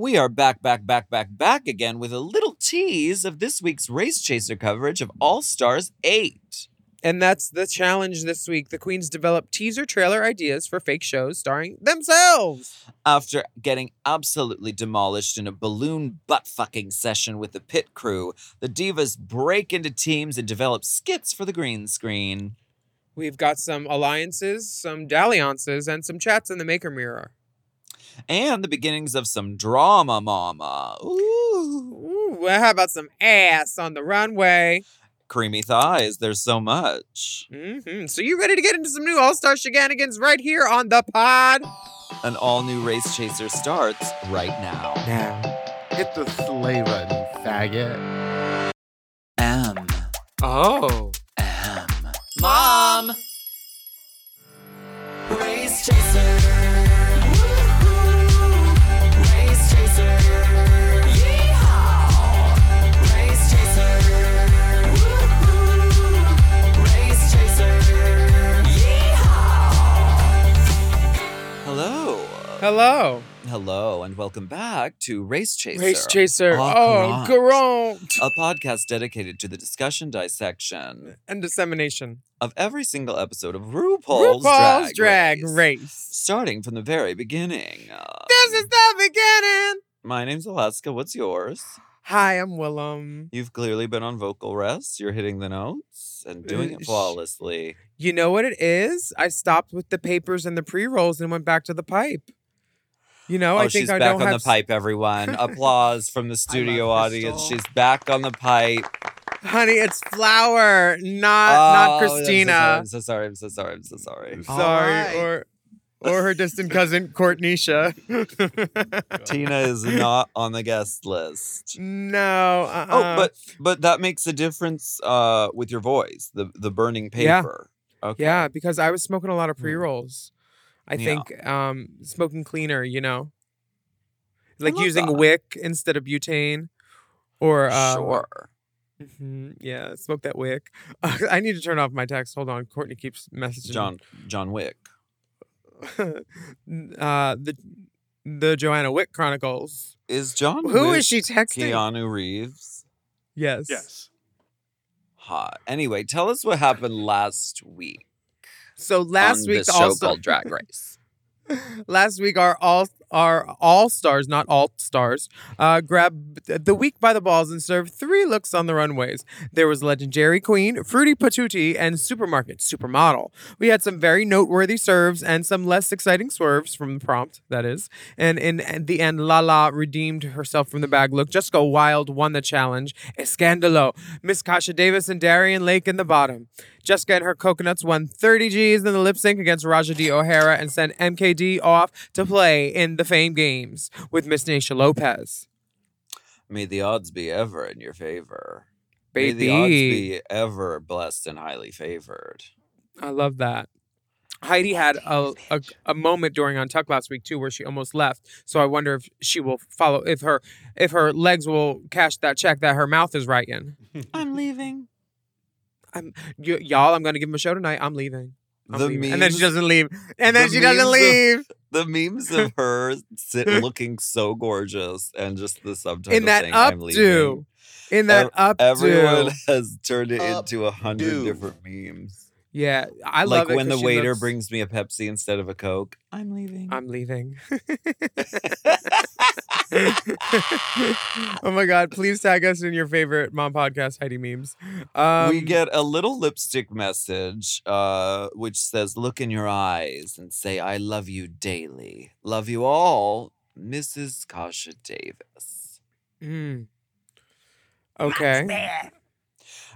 We are back, back, back, back, back again with a little tease of this week's Race Chaser coverage of All Stars 8. And that's the challenge this week. The Queens developed teaser trailer ideas for fake shows starring themselves. After getting absolutely demolished in a balloon butt fucking session with the pit crew, the divas break into teams and develop skits for the green screen. We've got some alliances, some dalliances, and some chats in the Maker Mirror. And the beginnings of some drama, mama. Ooh. Ooh, how about some ass on the runway? Creamy thighs, there's so much. hmm So you ready to get into some new All Star shenanigans right here on the pod? An all new Race Chaser starts right now. Now. Hit the sleigh button, faggot. M. Oh. M. Mom! Race Chaser. Hello. Hello. And welcome back to Race Chaser. Race Chaser. Oh. Garant. A podcast dedicated to the discussion, dissection And dissemination. of every single episode of RuPaul's, RuPaul's Drag, Drag Race. Race. Starting from the very beginning. Uh, This is the beginning. my name's Alaska. What's yours? Hi, I'm Willam. You've clearly been on vocal rest. You're hitting the notes and doing Uh, it flawlessly. You know what it is? I stopped with the papers and the pre rolls and went back to the pipe. You know, oh, I think she's I back don't on have the pipe, everyone. Applause from the studio audience. She's back on the pipe. Honey, it's Flower, not Oh, not Christina. I'm so sorry. I'm so sorry. I'm so sorry. I'm so sorry. Sorry, Alright. or or her distant cousin Courtneysha. Tina is not on the guest list. no. Uh-uh. Oh, but but that makes a difference uh with your voice, the the burning paper. Yeah. paper. Okay. yeah, because I was smoking a lot of pre rolls. I Yeah. think um smoking cleaner, you know, like using that. wick instead of butane, or uh, sure. mhm, yeah, smoke that wick. I need to turn off my text. Hold on, Courtney keeps messaging. John John Wick. uh, the the Joanna Wick Chronicles. Is John Who Wick is she texting? Keanu Reeves? Yes. Yes. Hot. Anyway, tell us what happened last week. So last week the show all called Drag Race. last week our all our all stars, not alt stars, uh, grabbed the week by the balls and served three looks on the runways. There was legendary queen, fruity patootie, and supermarket supermodel. We had some very noteworthy serves and some less exciting swerves from the prompt. That is, and in the end, Lala redeemed herself from the bag look. Jessica Wild won the challenge. Escandalo. Miss Kasha Davis and Darienne Lake in the bottom. Jessica and her coconuts won 30 G's in the lip sync against Ra'Jah D. O'Hara and sent MKD off to play in the Fame Games with Miss Naysha Lopez. May the odds be ever in your favor. May the odds be ever blessed and highly favored. I love that. Heidi had a, a, a moment during Untucked last week too where she almost left. So I wonder if she will follow if her if her legs will cash that check that her mouth is writing. I'm leaving. I'm y- y'all, I'm gonna give him a show tonight. I'm leaving. I'm The leaving. and then she doesn't leave. And then the she doesn't memes of- leave. The memes of her sit looking so gorgeous and just the subtitle In that saying, I'm updo. leaving. In that Ev- up Everyone has turned it Up into a hundred different memes. Yeah, I like love it. when 'cause the waiter looks- brings me a Pepsi instead of a Coke. I'm leaving. I'm leaving. oh my god! Please tag us in your favorite mom podcast Heidi memes. Um, we get a little lipstick message, uh, which says, "Look in your eyes and say I love you daily. Love you all, Mrs. Kasha Davis." mm. Okay.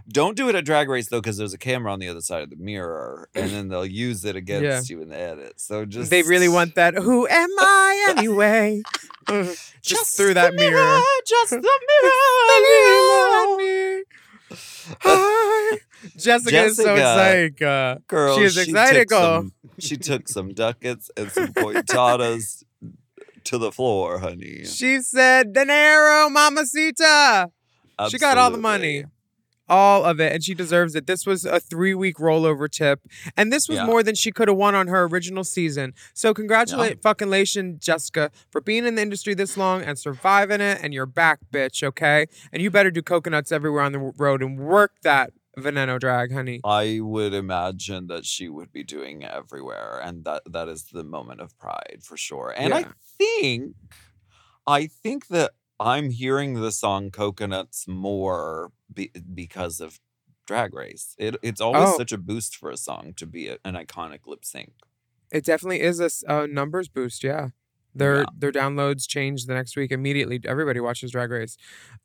Don't do it at Drag Race though, because there's a camera on the other side of the mirror, and then they'll use it against you in the edit. So just They really want that. Who am I anyway? just, Just through that mirror. just the mirror. Hi. Jessica, is so Jessica, excited. Uh, Girl, She is excited, took girl. some- she took some ducats and some pointadas to the floor, honey. she said, "Dinero, mamacita." She got all the money. All of it, and she deserves it. This was a three week rollover tip, and this was Yeah. more than she could have won on her original season. So, congratulate, fucking lation, Jessica, for being in the industry this long and surviving it. And you're back, bitch. Okay, and you better do coconuts everywhere on the road and work that veneno drag, honey. I would imagine that she would be doing everywhere, and that that is the moment of pride for sure. And I think, I think that I'm hearing the song "Coconuts" more be, because of Drag Race. It, it's always Oh. such a boost for a song to be a, an iconic lip sync. It definitely is a numbers boost. Yeah. Their Yeah. their downloads change the next week immediately. Everybody watches Drag Race,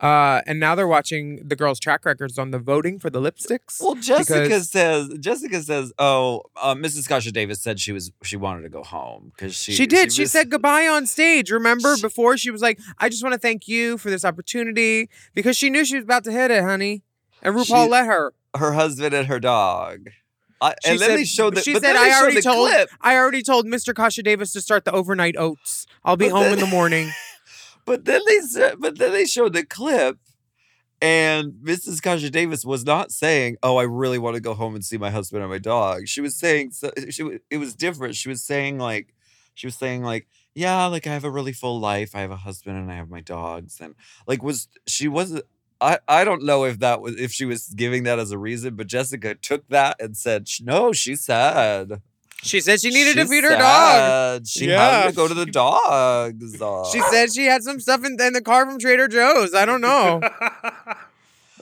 uh, and now they're watching the girls' track records on the voting for the lipsticks. Well, Jessica because- says Jessica says, "Oh, uh, Mrs. Kasha Davis said she was she wanted to go home because she She, did. She, was- said goodbye on stage. Remember She- before she was like, "I just want to thank you for this opportunity," because she knew she was about to hit it, honey, and RuPaul She- let her. her husband and her dog." I, She and then said, they showed the. she said, then "I already told, clip. I already told Mr. Kasha Davis to start the overnight oats. I'll be But home then- in the morning." But then they said, but then they showed the clip, and Mrs. Kasha Davis was not saying, "Oh, I really want to go home and see my husband and my dog." She was saying, so, she it was different. She was saying like, she was saying like, "Yeah, like I have a really full life. I have a husband and I have my dogs." And like, was she wasn't. I, I don't know if that was if she was giving that as a reason, but Jessica took that and said, "No, she said She said she needed to feed her dog. She Yeah. had to go to the dogs. She said she had some stuff in, in the car from Trader Joe's. I don't know.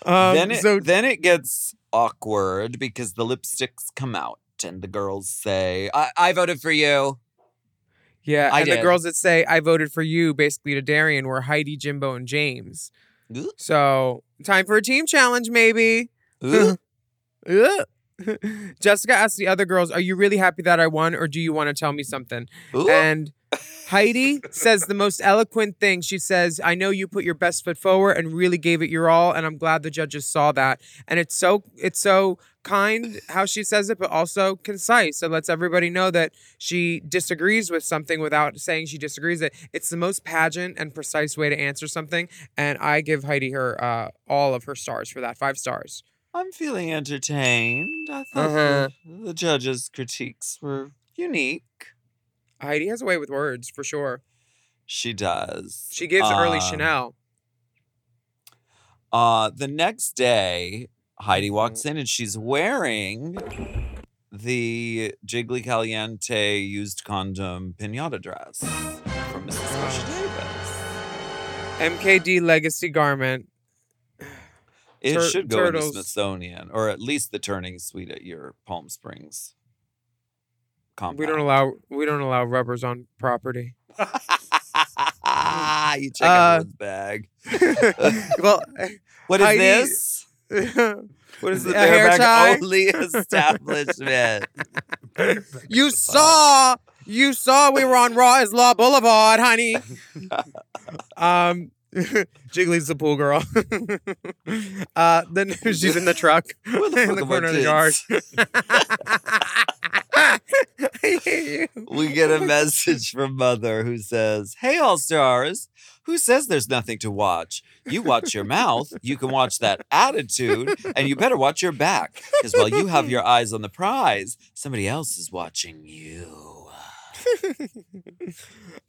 Um, then it so then it gets awkward because the lipsticks come out and the girls say, "I, I voted for you." yeah, I and the girls that say I voted for you basically to Darienne were Heidi, Jimbo, and Jaymes. Ooh. So time for a team challenge, maybe. Ooh. Jessica asked the other girls, "Are you really happy that I won, or do you want to tell me something?" And Heidi says the most eloquent thing. She says, I know you put your best foot forward and really gave it your all, and I'm glad the judges saw that. And it's so it's so kind how she says it, but also concise. It lets everybody know that she disagrees with something without saying she disagrees it. It's the most pageant and precise way to answer something. And I give Heidi her uh, all of her stars for that. Five stars. I'm feeling entertained. I thought Uh-huh. the, the judges' critiques were unique. Heidi has a way with words for sure. She does. She gives early Uh, Chanel. Uh, the next day, Heidi walks in and she's wearing the Jiggly Caliente used condom pinata dress from Mrs. Kasha Davis. MKD legacy garment. It Tur- should go in the Smithsonian, or at least the turning suite at your Palm Springs. Compound. We don't allow we don't allow rubbers on property. you check Uh, everyone's bag. well, What is Heidi- this? what is the bareback only establishment? You saw, you saw we were on Raw is Law Boulevard, honey. um, Jiggly's the pool girl. uh, then she's in the truck in the corner of the yard. Kids? I hate you. we get a message from Mother who says, Hey, All Stars. Who says there's nothing to watch? You watch your mouth, you can watch that attitude, and you better watch your back. Because while you have your eyes on the prize, somebody else is watching you.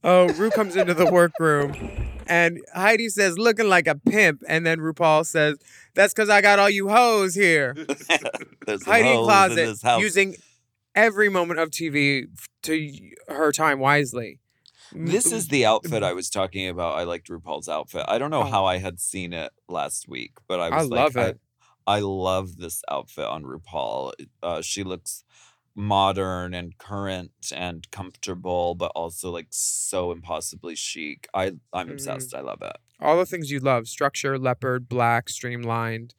Oh, Ru comes into the workroom and Heidi says, looking like a pimp. And then RuPaul says, That's because I got all you hoes here. Heidi Closet this house. using every moment of TV to her time wisely. This is the outfit I was talking about. I liked RuPaul's outfit. I don't know Oh. how I had seen it last week, but I I was like, love I, it. I love this outfit on RuPaul. Uh, she looks modern and current and comfortable, but also like so impossibly chic. I I'm Mhm. obsessed. I love it. all the things you love: structure, leopard, black, streamlined,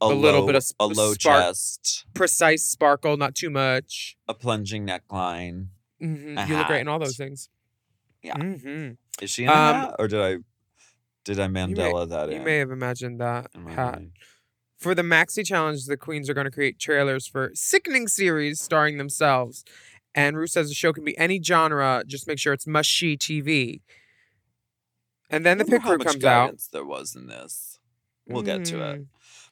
A, A little bit of sp- a low spark- chest, precise sparkle, not too much. a plunging neckline. hmm A You look great in all those things. Yeah. hmm Is she in a Um, hat, or did I did I Mandela that You in? may have imagined that hat. For the Maxi Challenge, the queens are going to create trailers for sickening series starring themselves. And Ruth says the show can be any genre, just make sure it's must mushy TV. And then the how crew comes out. there was in this. We'll get to it.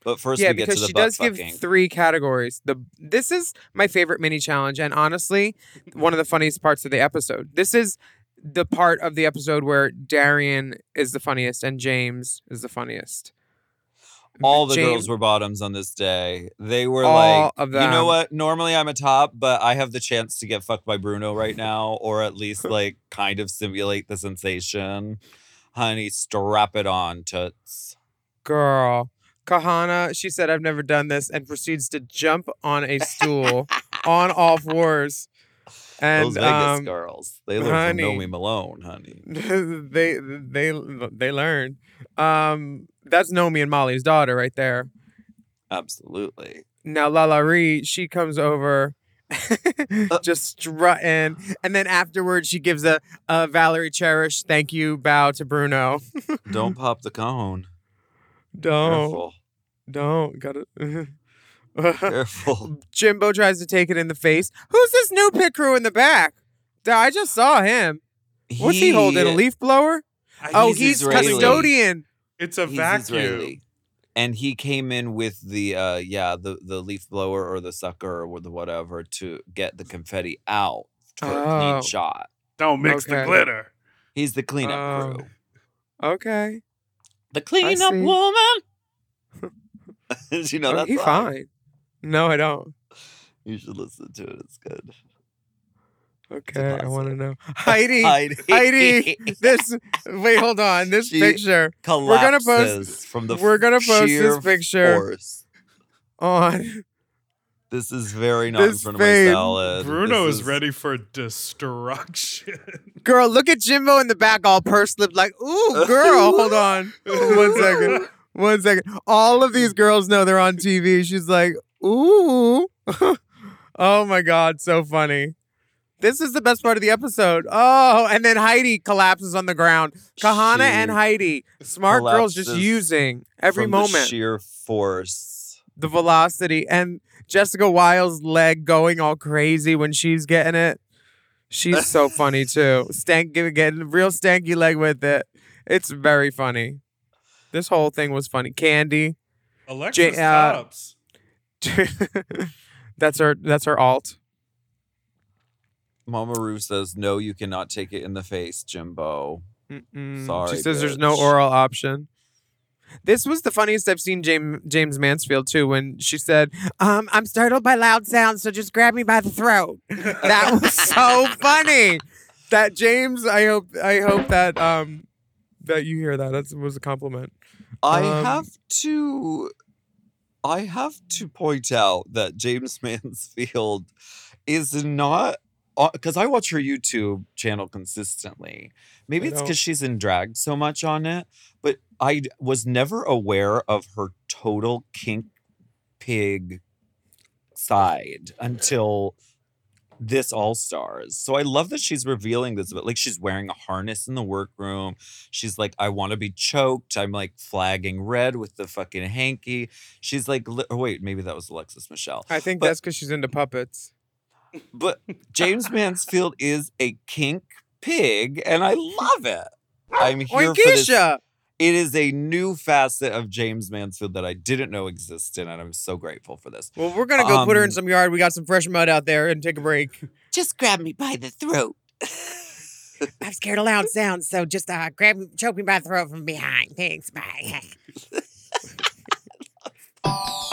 But first, yeah, we get because to the she does give three categories. The this is my favorite mini challenge, and honestly, one of the funniest parts of the episode. This is the part of the episode where Darienne is the funniest and Jaymes is the funniest. all the Jaymes- girls were bottoms on this day. They were like, you know what? Normally I'm a top, but I have the chance to get fucked by Bruno right now, or at least like kind of simulate the sensation. Honey, strap it on, toots. Girl, Kahanna, she said, I've never done this, and proceeds to jump on a stool on all fours. And Those Vegas um, girls, they learn honey. from Nomi Malone, honey. they they they learned. Um, that's Nomi and Molly's daughter right there. Absolutely. Now LaLa Ri, she comes over, Uh. just strutting, and then afterwards she gives a, a Valerie Cherish thank you bow to Bruno. Don't pop the cone. Don't, Careful. don't, gotta. Careful. Jimbo tries to take it in the face. Who's this new pit crew in the back? Duh, I just saw him. What's he, holding? A leaf blower? Oh, He's he's, custodian. It's a He's vacuum. Israeli. And he came in with the uh yeah, the the leaf blower or the sucker or the whatever to get the confetti out for a Oh. clean shot. Don't mix the glitter. He's the cleanup Oh. crew. Okay. The cleanup see. woman. Did you know that he song? fine. No, I don't. You should listen to it. It's good. Okay, I want to know. Heidi, Heidi. Heidi, this. Wait, hold on. This She picture collapses gonna post- from the we're gonna post this picture. force. on. This is very not in front fame. of my salad. Bruno This is ready for destruction. Girl, look at Jimbo in the back, all pursed lipped, like, ooh, girl. hold on. One second. One second. All of these girls know they're on TV. She's like, ooh. oh my God, so funny. This is the best part of the episode. Oh, and then Heidi collapses on the ground. Kahanna and Heidi, smart girls just using every from the moment sheer force. the velocity and Jessica Wild's leg going all crazy when she's getting it. She's so funny too. Stank getting real stanky leg with it. It's very funny. This whole thing was funny. Kandy. Alexis uh, Tops. that's her that's her alt. Mama Ru says, "No, you cannot take it in the face, Jimbo." Mm-mm. she Sorry, says there's no oral option. This was the funniest I've seen Jaymes Jaymes Mansfield too when she said, um, I'm startled by loud sounds, so just grab me by the throat. That was so funny. That Jaymes, I hope I hope that um that you hear that. That was a compliment. I Um, have to I have to point out that Jaymes Mansfield is not Uh, because I watch her YouTube channel consistently. Maybe I it's because she's in drag so much on it, but I was never aware of her total kink pig side until this All Stars. So I love that she's revealing this, but like she's wearing a harness in the workroom. She's like, I want to be choked. I'm like flagging red with the fucking hanky. She's like, li- oh, wait, maybe that was Alexis Michelle. I think But- that's because she's into puppets. But Jaymes Mansfield is a kink pig, and I love it. I'm here for this. It is a new facet of Jaymes Mansfield that I didn't know existed, and I'm so grateful for this. Well, we're gonna go put her in Um, some yard. We got some fresh mud out there and take a break. Just grab me by the throat. I'm scared of loud sounds, so just uh, grab me, choke me by the throat from behind. Thanks, bye.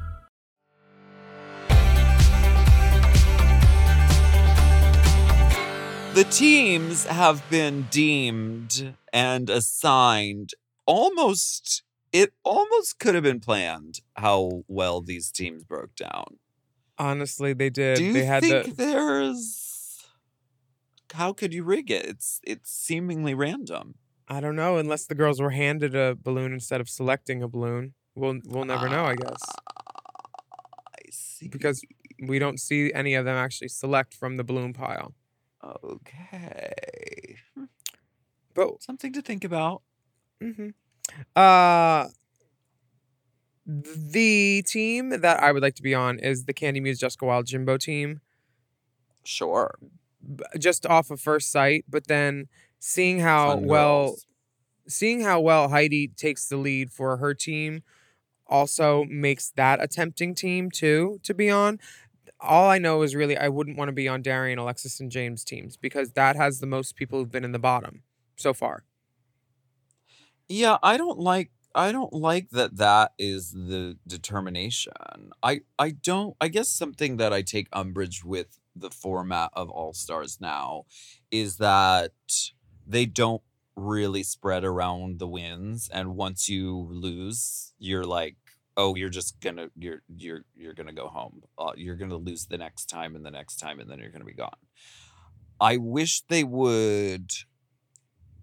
The teams have been deemed and assigned almost, it almost could have been planned how well these teams broke down. Honestly, they did. Do you they had think the there's. How could you rig it? It's it's seemingly random. I don't know unless the girls were handed a balloon instead of selecting a balloon. We'll we'll never know, I guess, ah, I see. because we don't see any of them actually select from the balloon pile. Okay. But Something to think about. hmm uh, the team that I would like to be on is the Kandy Muse Jessica Wild Jimbo team. Sure. Just off of first sight, but then seeing how Fun well girls. seeing how well Heidi takes the lead for her team also makes that a tempting team too to be on. All I know is really I wouldn't want to be on Darienne, Alexis, and Jaymes teams because that has the most people who've been in the bottom so far. Yeah, I don't like I don't like that that is the determination. I I don't I guess something that I take umbrage with the format of All Stars now is that they don't really spread around the wins and once you lose, you're like oh you're just gonna you're you're you're gonna go home. Uh, you're gonna lose the next time and the next time and then you're gonna be gone. I wish they would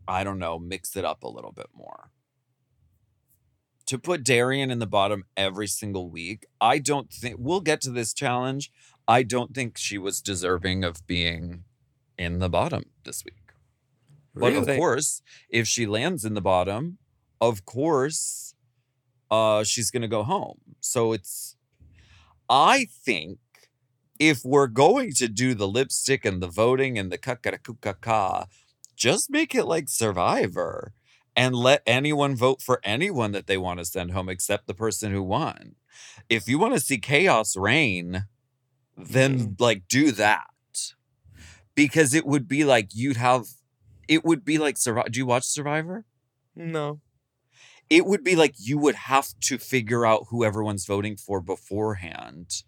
i don't know mix it up a little bit more. To put Darienne in the bottom every single week i don't think we'll get to this challenge. I don't think she was deserving of being in the bottom this week. But of course if she lands in the bottom of course uh she's gonna go home. So it's i think if we're going to do the lipstick and the voting and the kakarakuka just make it like survivor and let anyone vote for anyone that they want to send home except the person who won. If you want to see chaos reign then like do that. Because it would be like you'd have it would be like survivor do you watch survivor? No. It would be like you would have to figure out who everyone's voting for beforehand.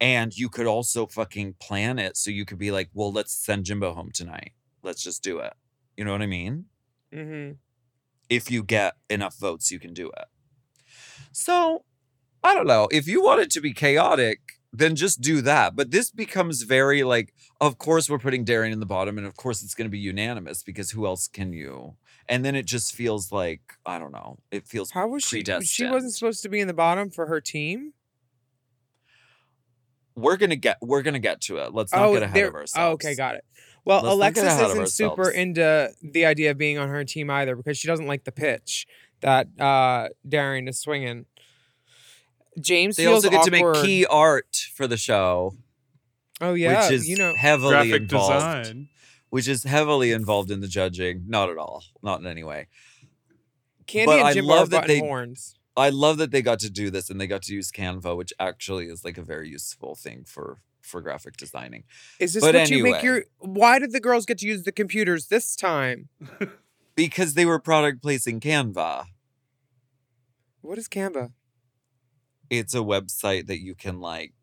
And you could also fucking plan it so you could be like, well, let's send Jimbo home tonight. Let's just do it. You know what I mean? Mm-hmm. If you get enough votes, you can do it. So I don't know. If you want it to be chaotic, then just do that. But this becomes very like, of course we're putting Darienne in the bottom, and of course it's gonna be unanimous because who else can you? And then it just feels like, I don't know. It feels How was she? She wasn't supposed to be in the bottom for her team. we're gonna get we're gonna get to it. Let's not get ahead of ourselves. Oh, okay, got it. Well, Let's Alexis isn't super into the idea of being on her team either because she doesn't like the pitch that uh Darienne is swinging. Jaymes They feels also get to make key art for the show, Oh yeah, which is you know. heavily Graphic involved. design. Which is heavily involved in the judging. Not at all. Not in any way. Kandy but and I Jim love are that they- horns. I love that they got to do this and they got to use Canva, which actually is like a very useful thing for for graphic designing. Is this but what you make anyway. your? Why did the girls get to use the computers this time? Because they were product placing Canva. What is Canva? It's a website that you can like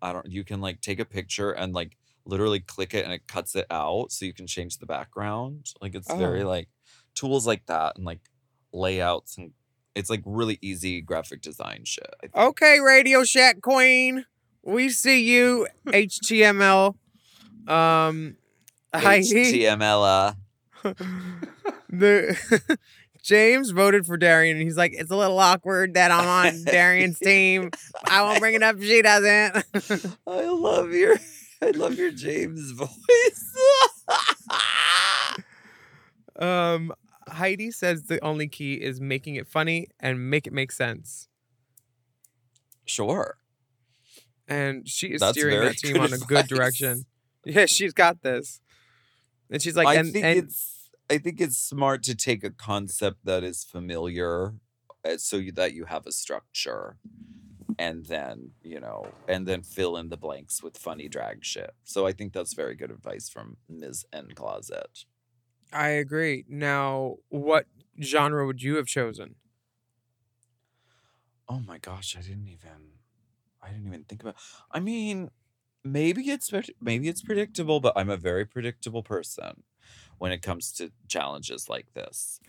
I don't you can like take a picture and like literally click it and it cuts it out so you can change the background. Like it's very Oh. like tools like that and like layouts and it's like really easy graphic design shit. Okay, Radio Shack Queen, we see you. HTML. Um. HTML. the Jaymes voted for Darienne, and he's like, "It's a little awkward that I'm on Darienne's team. I won't bring it up if she doesn't." I love your I love your Jaymes voice. um, Heidi says the only key is making it funny and make it make sense, sure. and she is That's steering that team on a good advice. direction. Yeah, she's got this, and she's like, I and, think and it's I think it's smart to take a concept that is familiar uh, so that you have a structure and then, you know, and then fill in the blanks with funny drag shit. So I think that's very good advice from Ms. N Closet. I agree. Now, what genre would you have chosen? Oh my gosh, I didn't even I didn't even think about I mean, maybe it's maybe it's predictable, but I'm a very predictable person when it comes to challenges like this.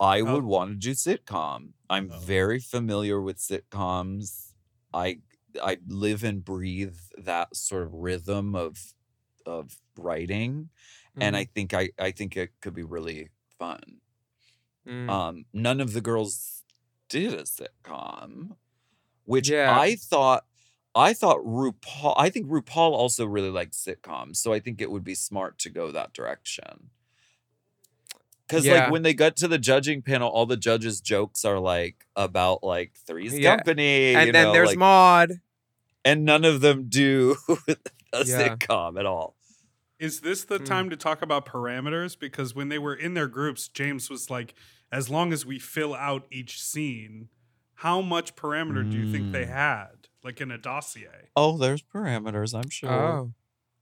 I Oh. would want to do sitcom. I'm Oh. very familiar with sitcoms. I I live and breathe that sort of rhythm of of writing and I think I I think it could be really fun. Mm. Um, none of the girls did a sitcom, which Yeah. I thought. I thought RuPaul. I think RuPaul also really likes sitcoms, so I think it would be smart to go that direction. Because Yeah. like when they got to the judging panel, all the judges' jokes are like about like Three's Yeah. Company, and you then know, there's like- Maud. and none of them do a Yeah. sitcom at all. Is this the Mm. time to talk about parameters? Because when they were in their groups, Jaymes was like, as long as we fill out each scene, how much parameter do you think they Mm. had? Like in a dossier? Oh, there's parameters, I'm sure. Oh,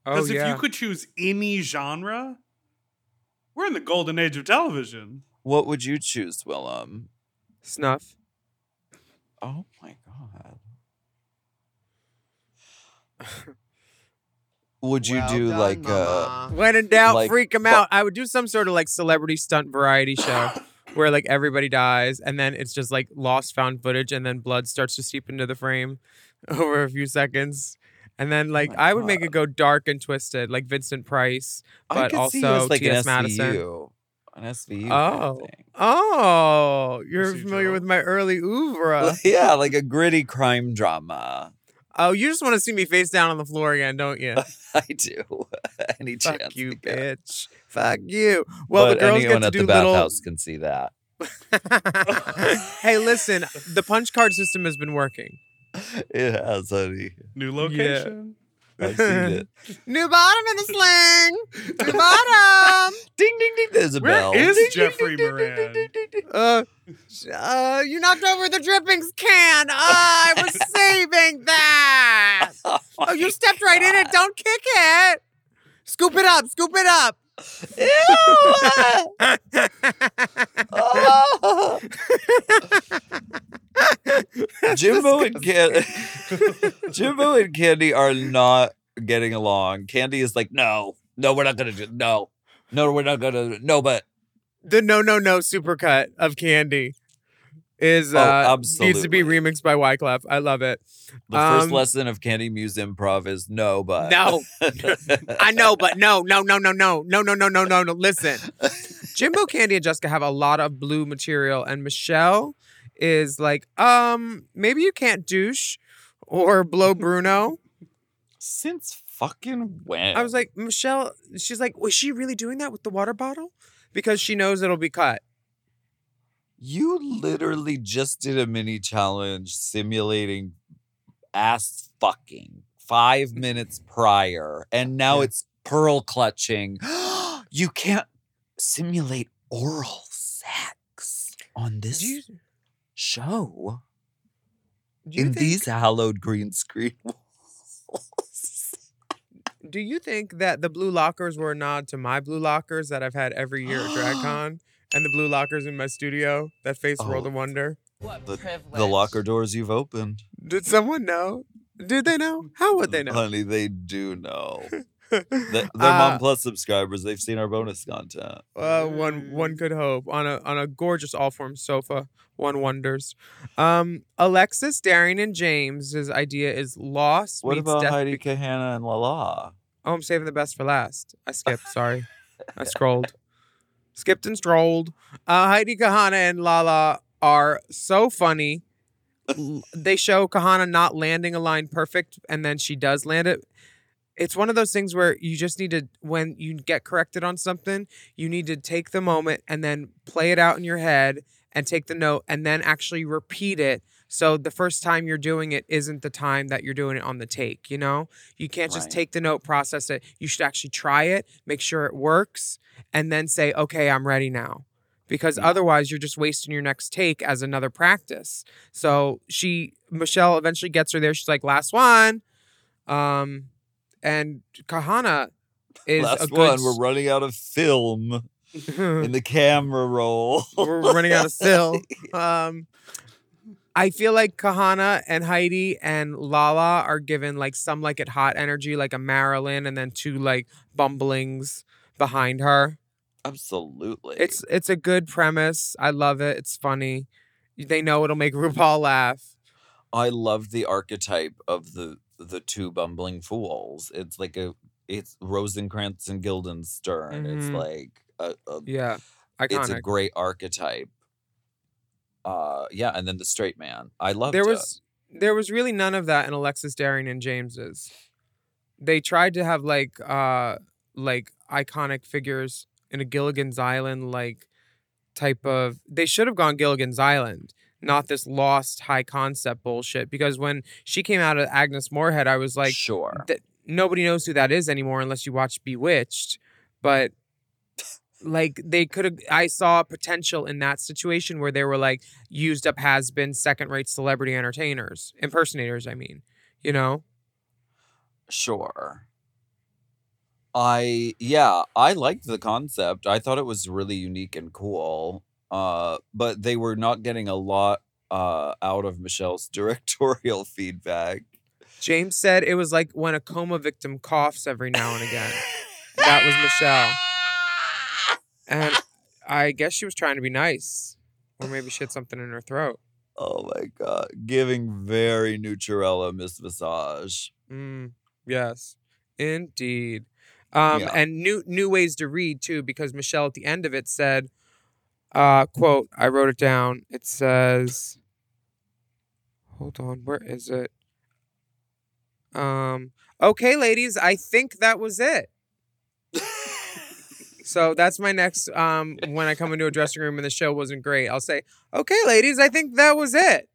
oh Because if yeah. you could choose any genre, we're in the golden age of television. What would you choose, Willam? Snuff. Oh my god. Would you do like uh When in doubt, Like, freak 'em fu- out. I would do some sort of like celebrity stunt variety show where like everybody dies and then it's just like lost found footage and then blood starts to seep into the frame over a few seconds. And then oh like Oh I would make it go dark and twisted, like Vincent Price, but also see you as like T.S. Madison. SVU. An SVU. kind Oh. of thing. Oh, you're familiar with my early oeuvre. yeah, like a gritty crime drama. oh, you just want to see me face down on the floor again, don't you? I do. Any Fuck chance you, bitch. Fuck you. Well, but the girls anyone get to at do the little. bathhouse can see that. hey, listen, the punch card system has been working. It has, honey. New location. I've seen it. New bottom in the sling. New bottom. Ding ding ding. There's a Where bell. is Ding, ding, Jeffrey ding, ding, ding, Moran? ding, ding, ding. Uh, uh, you knocked over the drippings can. I was saving that. Oh, Oh, you my stepped right in it. Don't kick it. Scoop it up. Scoop it up. Ew! Oh. Jimbo and Kandy, Jimbo and Kandy are not getting along. Kandy is like, no, no, we're not gonna do, no, no, we're not gonna, no, but the no, no, no supercut of Kandy. Is Oh, uh needs to be remixed by Wyclef. I love it. The first Um, lesson of Kandy Muse improv is no, but No. I know, but no, no, no, no, no, no, no, no, no, no, no. Listen, Jimbo Candy and Jessica have a lot of blue material, and Michelle is like, um, maybe you can't douche or blow Bruno. Since fucking when? I was like, Michelle, she's like, was she really doing that with the water bottle? Because she knows it'll be cut. You literally just did a mini challenge simulating ass fucking five minutes prior, and now Yeah. it's pearl clutching. you can't simulate oral sex on this you, show in think, these hallowed green screen walls. do you think that the blue lockers were a nod to my blue lockers that I've had every year at DragCon? And the blue lockers in my studio that face World Oh. of Wonder. What the, the locker doors you've opened. Did someone know? Did they know? How would they know? Honey, they do know. They- They're Uh, Mom Plus subscribers. They've seen our bonus content. Uh, one one could hope on a on a gorgeous all form sofa. One wonders. Um, Alexis, Darienne, and Jaymes's idea is lost. What meets about Death Heidi Be- Kahanna and Lala? oh, I'm saving the best for last. I skipped. Sorry, I scrolled, skipped and strolled. Uh, Heidi Kahanna and Lala are so funny. They show Kahanna not landing a line perfect, and then she does land it. It's one of those things where you just need to, when you get corrected on something, you need to take the moment and then play it out in your head and take the note and then actually repeat it. So the first time you're doing it isn't the time that you're doing it on the take, you know? You can't just Right. take the note, process it. You should actually try it, make sure it works, and then say, okay, I'm ready now. Because otherwise you're just wasting your next take as another practice. So she Michelle eventually gets her there. She's like, last one. Um and Kahanna is a Last good one. We're running out of film in the camera roll. we're running out of film. Um, I feel like Kahanna and Heidi and Lala are given like some like it hot energy, like a Marilyn, and then two like bumblings behind her. Absolutely. It's it's a good premise. I love it. It's funny. They know it'll make RuPaul laugh. I love the archetype of the the two bumbling fools. It's like a it's Rosencrantz and Guildenstern. It's Mhm. like a, a Yeah, it's a great archetype. Uh yeah, and then the straight man. I love there was there was really none of that in Alexis Darienne and Jaymes's. They tried to have like uh like iconic figures in a Gilligan's Island like type of they should have gone Gilligan's Island, not this lost high concept bullshit. Because when she came out of Agnes Moorehead, I was like sure. that nobody knows who that is anymore unless you watch Bewitched. But like they could have I saw potential in that situation where they were like used up has been second rate celebrity entertainers, impersonators, I mean. You know? Sure. I yeah, I liked the concept. I thought it was really unique and cool. Uh but they were not getting a lot uh out of Michelle's directorial feedback. Jaymes said it was like when a coma victim coughs every now and again. that was Michelle. And I guess she was trying to be nice. Or maybe she had something in her throat. Oh my god, giving very Nutrella Miss Visage. Mm, yes, indeed. Um, Yeah. And new new ways to read too, because Michelle at the end of it said, uh, "quote I wrote it down. It says, hold on, where is it? Um, okay, ladies, I think that was it. So that's my next. Um, when I come into a dressing room and the show wasn't great, I'll say, okay, ladies, I think that was it.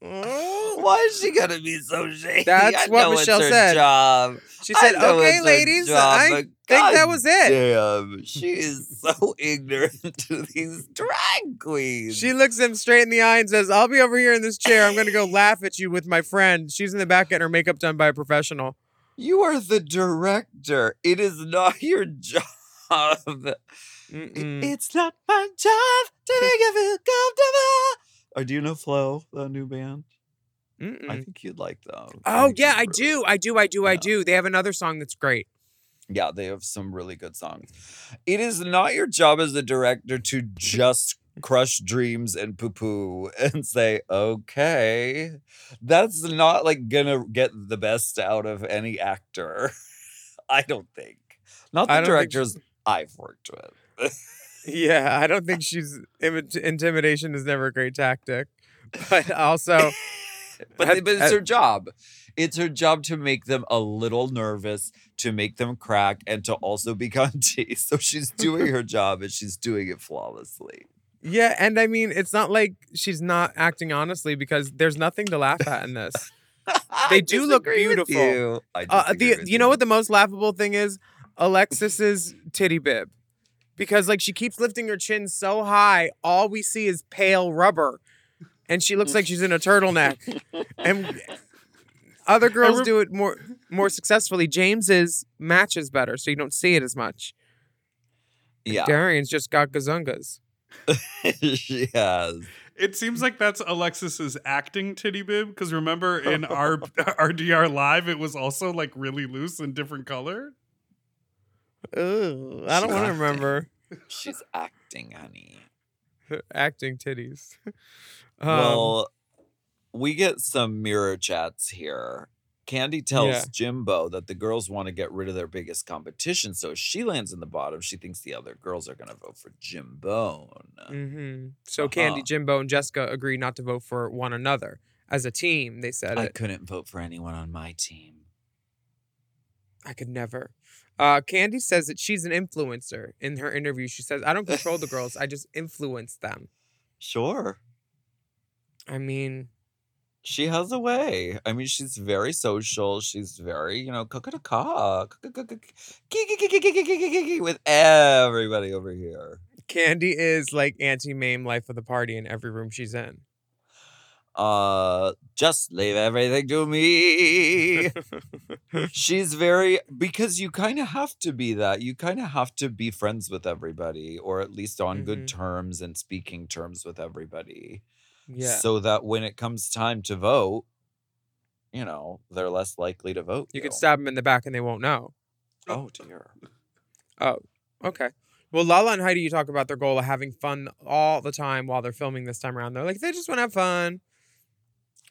Why is she gonna be so shady? That's I what Michelle said. Job. She said, "Okay, ladies, job, I think that was it." Damn, she is so ignorant to these drag queens. She looks them straight in the eye and says, I'll be over here in this chair. I'm going to go laugh at you with my friend. She's in the back getting her makeup done by a professional. You are the director. It is not your job. Mm-mm. It's not my job to make you feel comfortable. Or do you know Flow, the new band? I Mm-mm. think you'd like them. Oh, think yeah, I really- do. I do. I do. I do. They have another song that's great. Yeah, they have some really good songs. It is not your job as a director to just crush dreams and poo poo and say, okay, that's not like gonna get the best out of any actor. I don't think. Not the directors I've worked with. Yeah, I don't think she's intimidation is never a great tactic, but also, but, Had- but it's had- her job. It's her job to make them a little nervous, to make them crack, and to also be cunty. So she's doing her job and she's doing it flawlessly. Yeah, and I mean, it's not like she's not acting honestly because there's nothing to laugh at in this. They do look beautiful. you. Uh, the you know what the most laughable thing is? Alexis's titty bib, because like she keeps lifting her chin so high, all we see is pale rubber, and she looks like she's in a turtleneck. and other girls rem- do it more more successfully. Jaymes's matches better, so you don't see it as much. Yeah, Darienne's just got gazungas. she has. It seems like that's Alexis's acting titty bib because remember in our RDR live it was also like really loose and different color. Ugh, I don't want to remember She's acting, honey. acting titties. Um, well, we get some mirror chats here. Kandy tells Yeah. Jimbo that the girls want to get rid of their biggest competition. So if she lands in the bottom, she thinks the other girls are going to vote for Jimbo. Mm-hmm. So Kandy, Uh-huh. Jimbo, and Jessica agree not to vote for one another as a team. They said I it. couldn't vote for anyone on my team. I could never. Uh, Kandy says that she's an influencer. In her interview, she says, "I don't control the girls. I just influence them." Sure. I mean, She has a way. I mean, she's very social. She's very, you know, ka with everybody over here. Kandy is like anti-Mame life of the party in every room she's in. Uh, just leave everything to me. She's very because you kind of have to be that. You kind of have to be friends with everybody, or at least on good Mhm. terms and speaking terms with everybody. Yeah. So that when it comes time to vote, you know, they're less likely to vote. you could stab them in the back and they won't know. Oh dear. Oh, okay. Well, LaLa and Heidi, you talk about their goal of having fun all the time while they're filming this time around. They're like, they just want to have fun.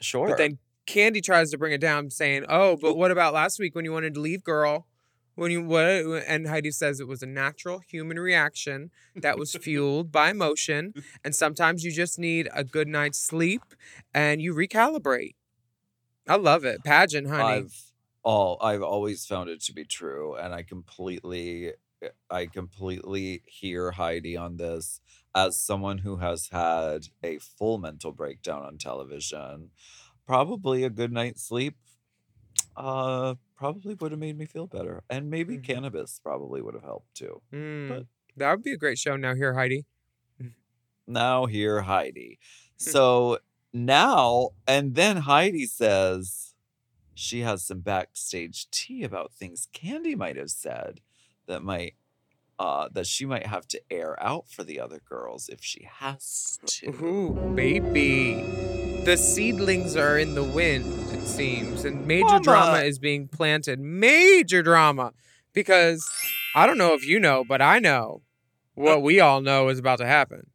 Sure. But then Kandy tries to bring it down, saying, "Oh, but what about last week when you wanted to leave, girl? When you what?" And Heidi says it was a natural human reaction that was fueled by emotion, and sometimes you just need a good night's sleep and you recalibrate. I love it, pageant, honey. I've all I've always found it to be true, and I completely I completely hear Heidi on this as someone who has had a full mental breakdown on television. Probably a good night's sleep uh probably would have made me feel better. And maybe Mhm. cannabis probably would have helped too. Mm, but- that would be a great show. Now, here, Heidi. Now here, Heidi. So now and then Heidi says she has some backstage tea about things Kandy might have said that might uh that she might have to air out for the other girls if she has to. Ooh, baby. The seedlings are in the wind, it seems, and major Mama. drama is being planted. Major drama. Because I don't know if you know, but I know what we all know is about to happen.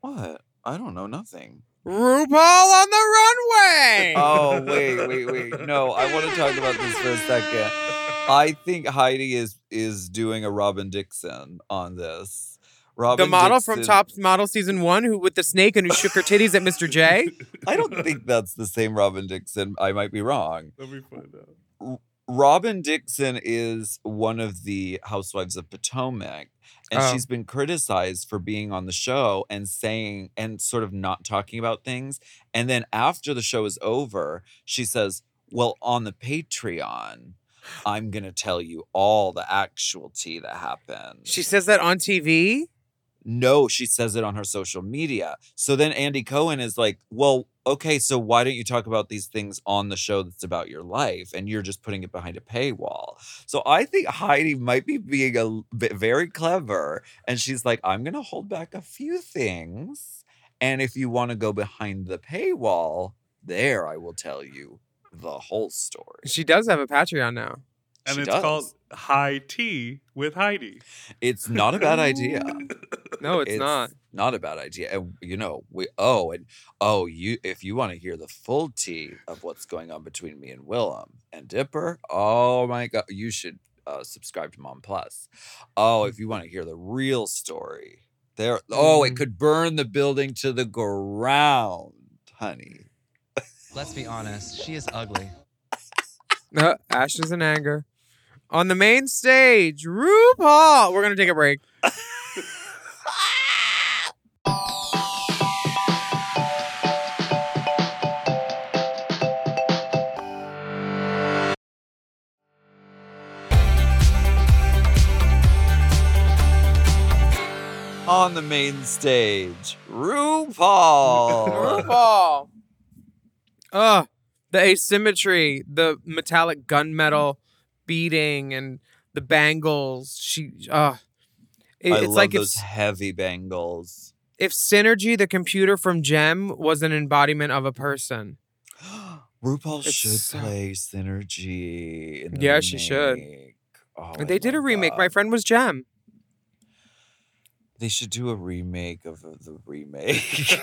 What? I don't know nothing. RuPaul on the runway! Oh wait, wait, wait. No, I want to talk about this for a second. I think Heidi is is doing a Robin Dixon on this. Robin the model from Top Model Season 1 who with the snake and who shook her titties at Mr. J? I don't think that's the same Robin Dixon. I might be wrong. Let me find out. Robin Dixon is one of the housewives of Potomac, and Oh. she's been criticized for being on the show and saying and sort of not talking about things. And then after the show is over, she says, Well, on the Patreon, I'm going to tell you all the actual tea that happened. She says that on TV? No, she says it on her social media. So then Andy Cohen is like, well, okay, so why don't you talk about these things on the show that's about your life? And you're just putting it behind a paywall. So I think Heidi might be being a bit very clever. And she's like, I'm going to hold back a few things. And if you want to go behind the paywall, there I will tell you the whole story. She does have a Patreon now. And She it's does. called High Tea with Heidi. It's not a bad idea. No, it's, It's- not. Not a bad idea. And you know, we oh and oh you if you want to hear the full tea of what's going on between me and Willam and Dipper, oh my god, you should uh, subscribe to Mom Plus. Oh, if you want to hear the real story, there oh, it Mhm. could burn the building to the ground, honey. Let's be honest, she is ugly. Uh, Ash is in anger. On the main stage, RuPaul. We're gonna take a break. On the main stage, RuPaul. RuPaul. Ugh, the asymmetry, the metallic gunmetal beating, and the bangles. She, uh, it- I it's love like if those heavy bangles. if Synergy, the computer from Jem, was an embodiment of a person. RuPaul It's should so- play Synergy. In the Yeah, she should. remake. Oh, they did a remake. that. My friend was Jem. They should do a remake of the remake.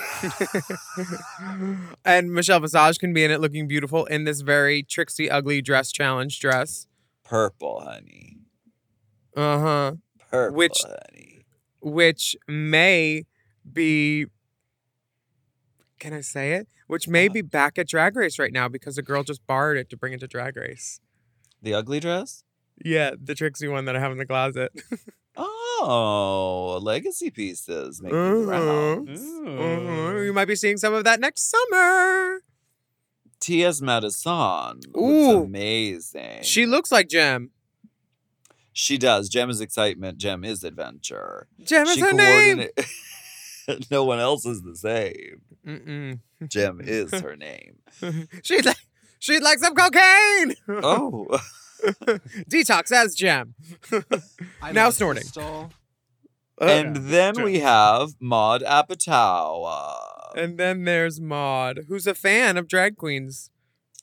and Michelle Visage can be in it looking beautiful in this very tricksy, ugly dress challenge dress. Purple, honey. Uh huh. Purple, Which- honey. Which may be. Can I say it? Which may be back at Drag Race right now because a girl just borrowed it to bring it to Drag Race. The ugly dress? Yeah, the tricksy one that I have in the closet. Oh, legacy pieces making Mhm. rounds. Mhm. You might be seeing some of that next summer. T.S. Madison. looks amazing. She looks like Jem. She does. Jem is excitement. Jem is adventure. Jem is she her name. no one else is the same. Mm-mm. Jem is her name. she'd like she'd like some cocaine. Oh, Detox as Jem. I Now snorting. Crystal. Uh, and Yeah, then we have Maud Apatow. And then there's Maud, who's a fan of drag queens.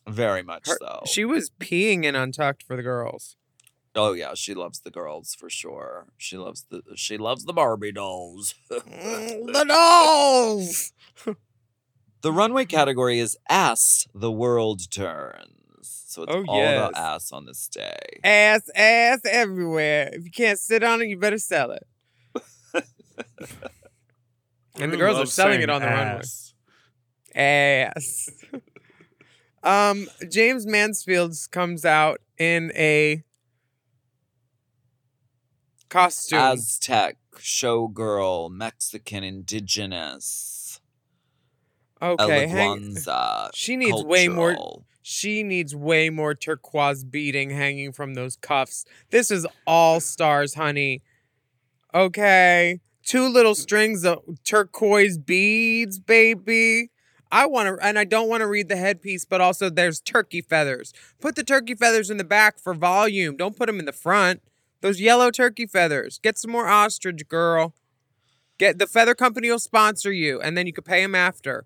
Very much Her- so. She was peeing in Untucked for the girls. oh yeah, she loves the girls for sure. She loves the she loves the Barbie dolls. Mm, the dolls. the runway category is ass the world turns. So it's Oh, all about ass on this day. Ass, ass everywhere. If you can't sit on it, you better sell it. and the girls are selling it on the runway. ass? um, Jaymes Mansfield comes out in a costume. Aztec, showgirl, Mexican, indigenous, okay, hang, she needs way more- cultural. She needs way more turquoise beading hanging from those cuffs. This is all stars, honey. Okay, two little strings of turquoise beads, baby. I want to, and I don't want to read the headpiece, but also there's turkey feathers. Put the turkey feathers in the back for volume. Don't put them in the front. Those yellow turkey feathers. Get some more ostrich, girl. Get the feather company will sponsor you, and then you could pay them after.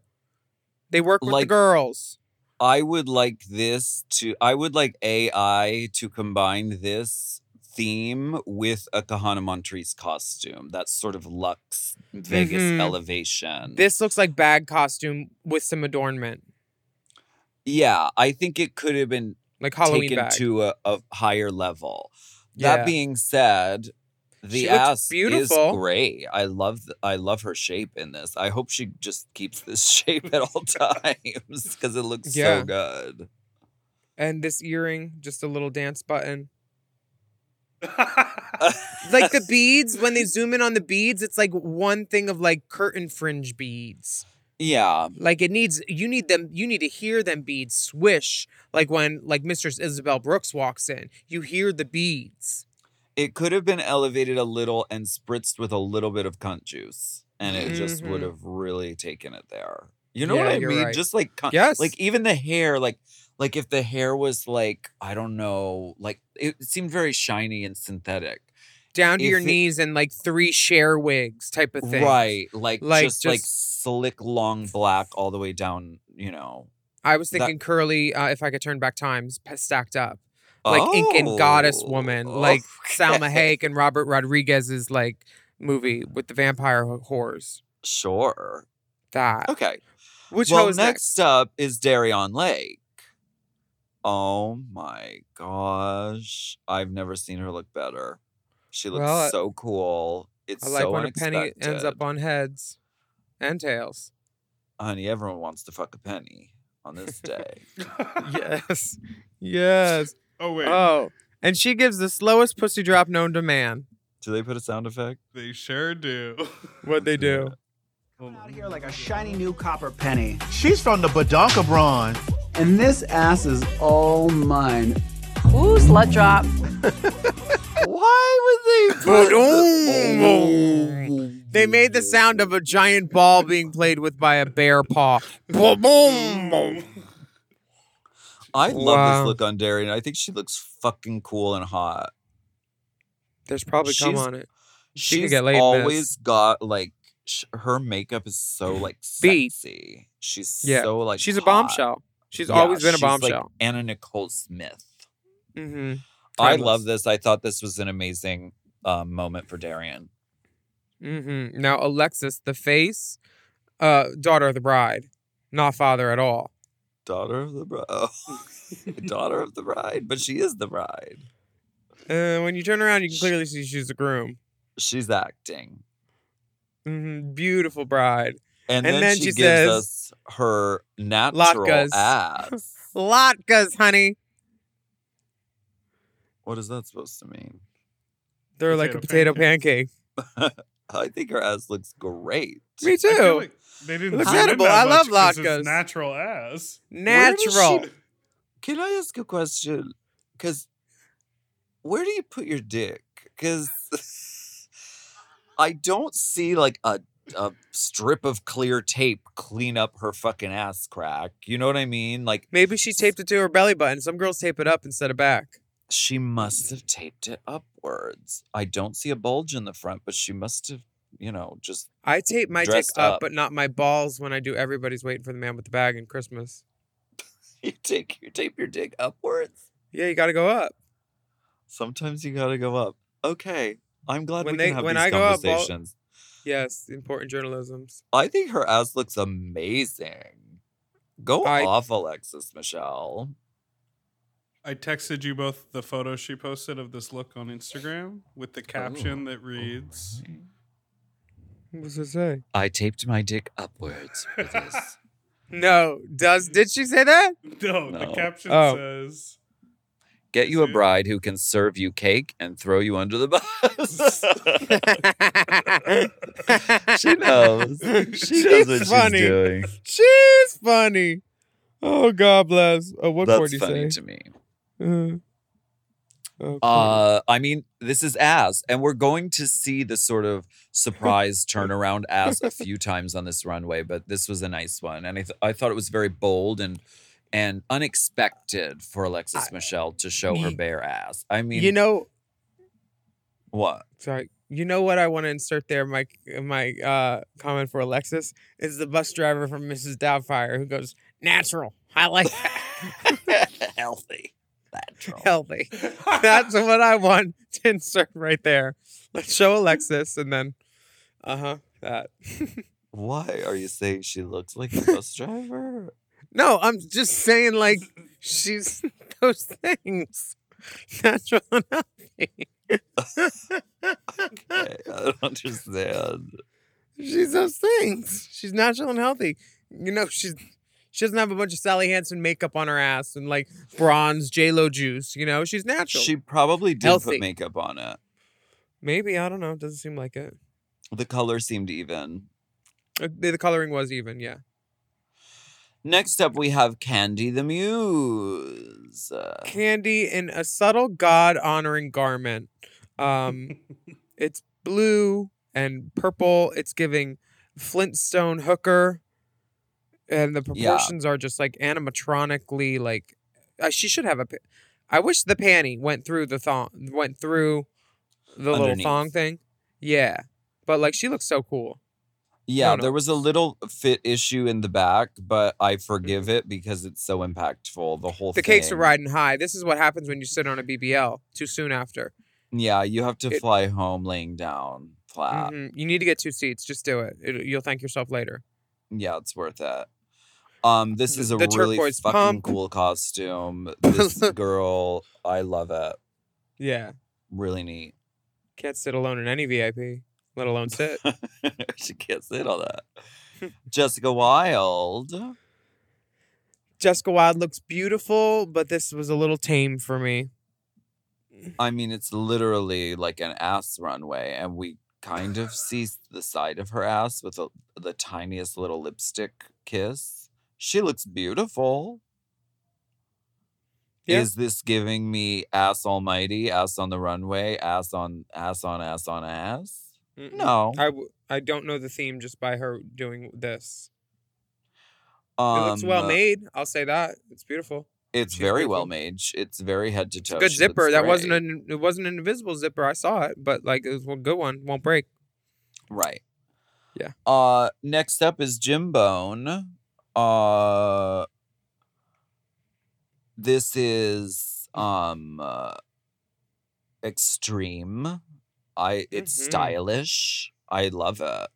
They work with the Like- girls. I would like this to. I would like AI to combine this theme with a Kahanna Montrese costume. That sort of luxe Vegas Mhm. elevation. This looks like bag costume with some adornment, yeah, I think it could have been like Halloween taken bag. to a, a higher level. Yeah. That being said, the She ass beautiful. is great. I love I love her shape in this. I hope she just keeps this shape at all times because it looks Yeah. so good. and this earring, just a little dance button. Like the beads, when they zoom in on the beads, it's like one thing of like curtain fringe beads. Yeah, Like it needs, you need them, you need to hear them beads swish. Like when like Mistress Isabelle Brooks walks in, you hear the beads. It could have been elevated a little and spritzed with a little bit of cunt juice, and it just would Mhm. have really taken it there. You know Yeah, what I mean? right. Just like cunt- Yes. like even the hair, like like if the hair was like I don't know, like it seemed very shiny and synthetic. Down to your it- knees and like three share wigs type of thing. Right, like, Like, just, like slick, long black all the way down. You know, I was That- thinking curly, uh, if I could turn back times, stacked up. Like Ink and Goddess Oh, woman, like Salma. Hayek and Robert Rodriguez's like movie with the vampire wh- whores. Sure. That. Okay. Which well, hoe next, next? up is Darienne Lake. Oh my gosh. I've never seen her look better. She looks Well, so cool. It's I like so when a penny ends up on heads and tails. Honey, everyone wants to fuck a penny on this day. yes. Yes. Oh wait, Oh. And she gives the slowest pussy drop known to man. Do they put a sound effect? they sure do. What they do. out here like a shiny new copper penny. She's from the Badonkabron. And this ass is all mine. Ooh, slut drop. Why would they put Boom. They made the sound of a giant ball being played with by a bear paw. Boom, I love Wow. this look on Darienne. I think she looks fucking cool and hot. There's probably She's- on it. She She's can get laid, miss. always got like sh- her makeup is so like sexy. She's Yeah. so like She's a bombshell. She's Yeah, always been a she's like bombshell. Anna Nicole Smith. mm-hmm. I love this. I thought this was an amazing um, moment for Darienne. Mm-hmm. Now Alexis, the face, uh, daughter of the bride, not father at all. Daughter of the bride. Daughter of the bride, but she is the bride. Uh, when you turn around, you can clearly see she's the groom. She's acting. hmm Beautiful bride. And, And then, then she, she gives says, us her natural "Latkes." ass. Latkes, honey. What is that supposed to mean? They're like a Potato potato pancake. I think her ass looks great. Me I too. like they didn't Looks edible. that I love much 'cause it's latkes. Natural ass. Natural. she- Can I ask a question? Because where do you put your dick? Because I don't see like a a strip of clear tape clean up her fucking ass crack. You know what I mean? Like Maybe she taped it to her belly button. Some girls tape it up instead of back. she must have taped it upwards. I don't see a bulge in the front, but she must have, you know, just I tape my dick up, up. but not my balls when I do Everybody's Waiting for the Man with the Bag in Christmas. you take you tape your dick upwards. Yeah, you got to go up. Sometimes you gotta go up. Okay. I'm glad When we they- can have when these I go up, ball- conversations. Yes, important journalisms. I think her ass looks amazing. Go I- off, Alexis Michelle. I texted you both the photo she posted of this look on Instagram with the oh, caption that oh, reads, What does it say? I taped my dick upwards for this. No, does did she say that? "No." The No. caption Oh. says, Get you a bride who can serve you cake and throw you under the bus. she knows. She knows what She's funny. she's doing. She's funny. Oh God bless. Oh, what more That's do you funny say? to me. Uh, okay. Uh, I mean, this is ass, and we're going to see the sort of surprise turnaround ass a few times on this runway, but this was a nice one, and I, th- I thought it was very bold and and unexpected for Alexis Michelle to show her bare ass. I mean, you know, what? sorry. You know what I want to insert there, my my uh, comment for Alexis is the bus driver from Mrs. Doubtfire who goes natural. I like that. Healthy, natural. healthy. That's what I want to insert right there. Let's show Alexis and then, uh huh, that. Why are you saying she looks like a bus driver? no, I'm just saying like she's those things. Natural and healthy. Okay, I don't understand. She's those things. She's natural and healthy. You know, she's she doesn't have a bunch of Sally Hansen makeup on her ass and like bronze J Lo juice. You know, she's natural. She probably did Healthy. put makeup on it. Maybe I don't know. It doesn't seem like it. The color seemed even. Uh, The the coloring was even. Yeah. Next up, we have Kandy the Muse. Uh, Kandy in a subtle God honoring garment. Um, it's blue and purple. It's giving Flintstone hooker, and the Yeah. proportions are just like animatronically like. Uh, she should have a. pa- I wish the panty went through the thong, went through the little thong thing. Yeah, but like she looks so cool. yeah, there was a little fit issue in the back, but I forgive it because it's so impactful. The whole Mm-hmm. The thing. cakes are riding high. This is what happens when you sit on a BBL too soon after. Yeah, you have to It- fly home laying down flat. Mhm. You need to get two seats. Just do it. it. You'll thank yourself later. Yeah, it's worth it. Um, this is a the really fucking pump. cool costume. This girl, I love it. Yeah. Really neat. Can't sit alone in any VIP, let alone sit. she can't sit on that. Jessica Wild. Jessica Wild looks beautiful, but this was a little tame for me. I mean, it's literally like an ass runway, and we kind of see the side of her ass with a, the tiniest little lipstick kiss. She looks beautiful. Yeah. Is this giving me ass almighty, ass on the runway, ass on ass on ass on ass? Mm-mm. No. I, w- I don't know the theme just by her doing this. Um, it looks well made. I'll say that. It's beautiful. It's She's very well made. It's very head to toe. a good zipper. That wasn't an it wasn't an invisible zipper. I saw it, but like it was a good one. Won't break. Right. Yeah. Uh next up is Jim Bone. Uh this is um uh, extreme. I it's Mhm. stylish. I love it.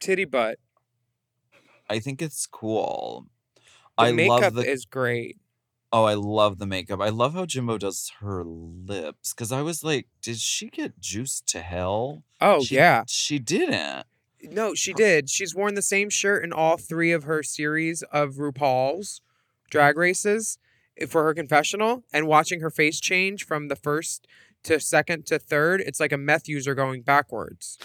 Titty butt. I think it's cool. The I makeup love the is great. Oh, I love the makeup. I love how Jimbo does her lips cuz I was like, did she get juiced to hell? Oh She- yeah. She didn't. No, she did. She's worn the same shirt in all three of her series of RuPaul's drag races eh, for her confessional and watching her face change from the first to second to third, it's like a meth user going backwards.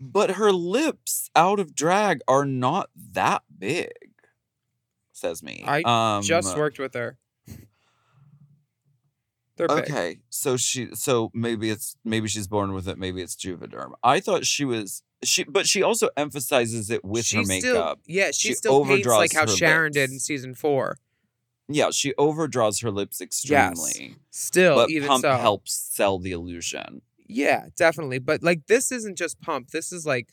But her lips out of drag are not that big, says me. I um, just worked with her. They're big. Okay, so she, so maybe it's maybe she's born with it. Maybe it's Juvederm. I thought she was she, but she also emphasizes it with her still- makeup. yeah, she, She still paints like how her Sharon did in season four. Yeah, she overdraws her lips extremely. Still, but even pump so. helps sell the illusion. Yeah, definitely. But like this isn't just pump. This is like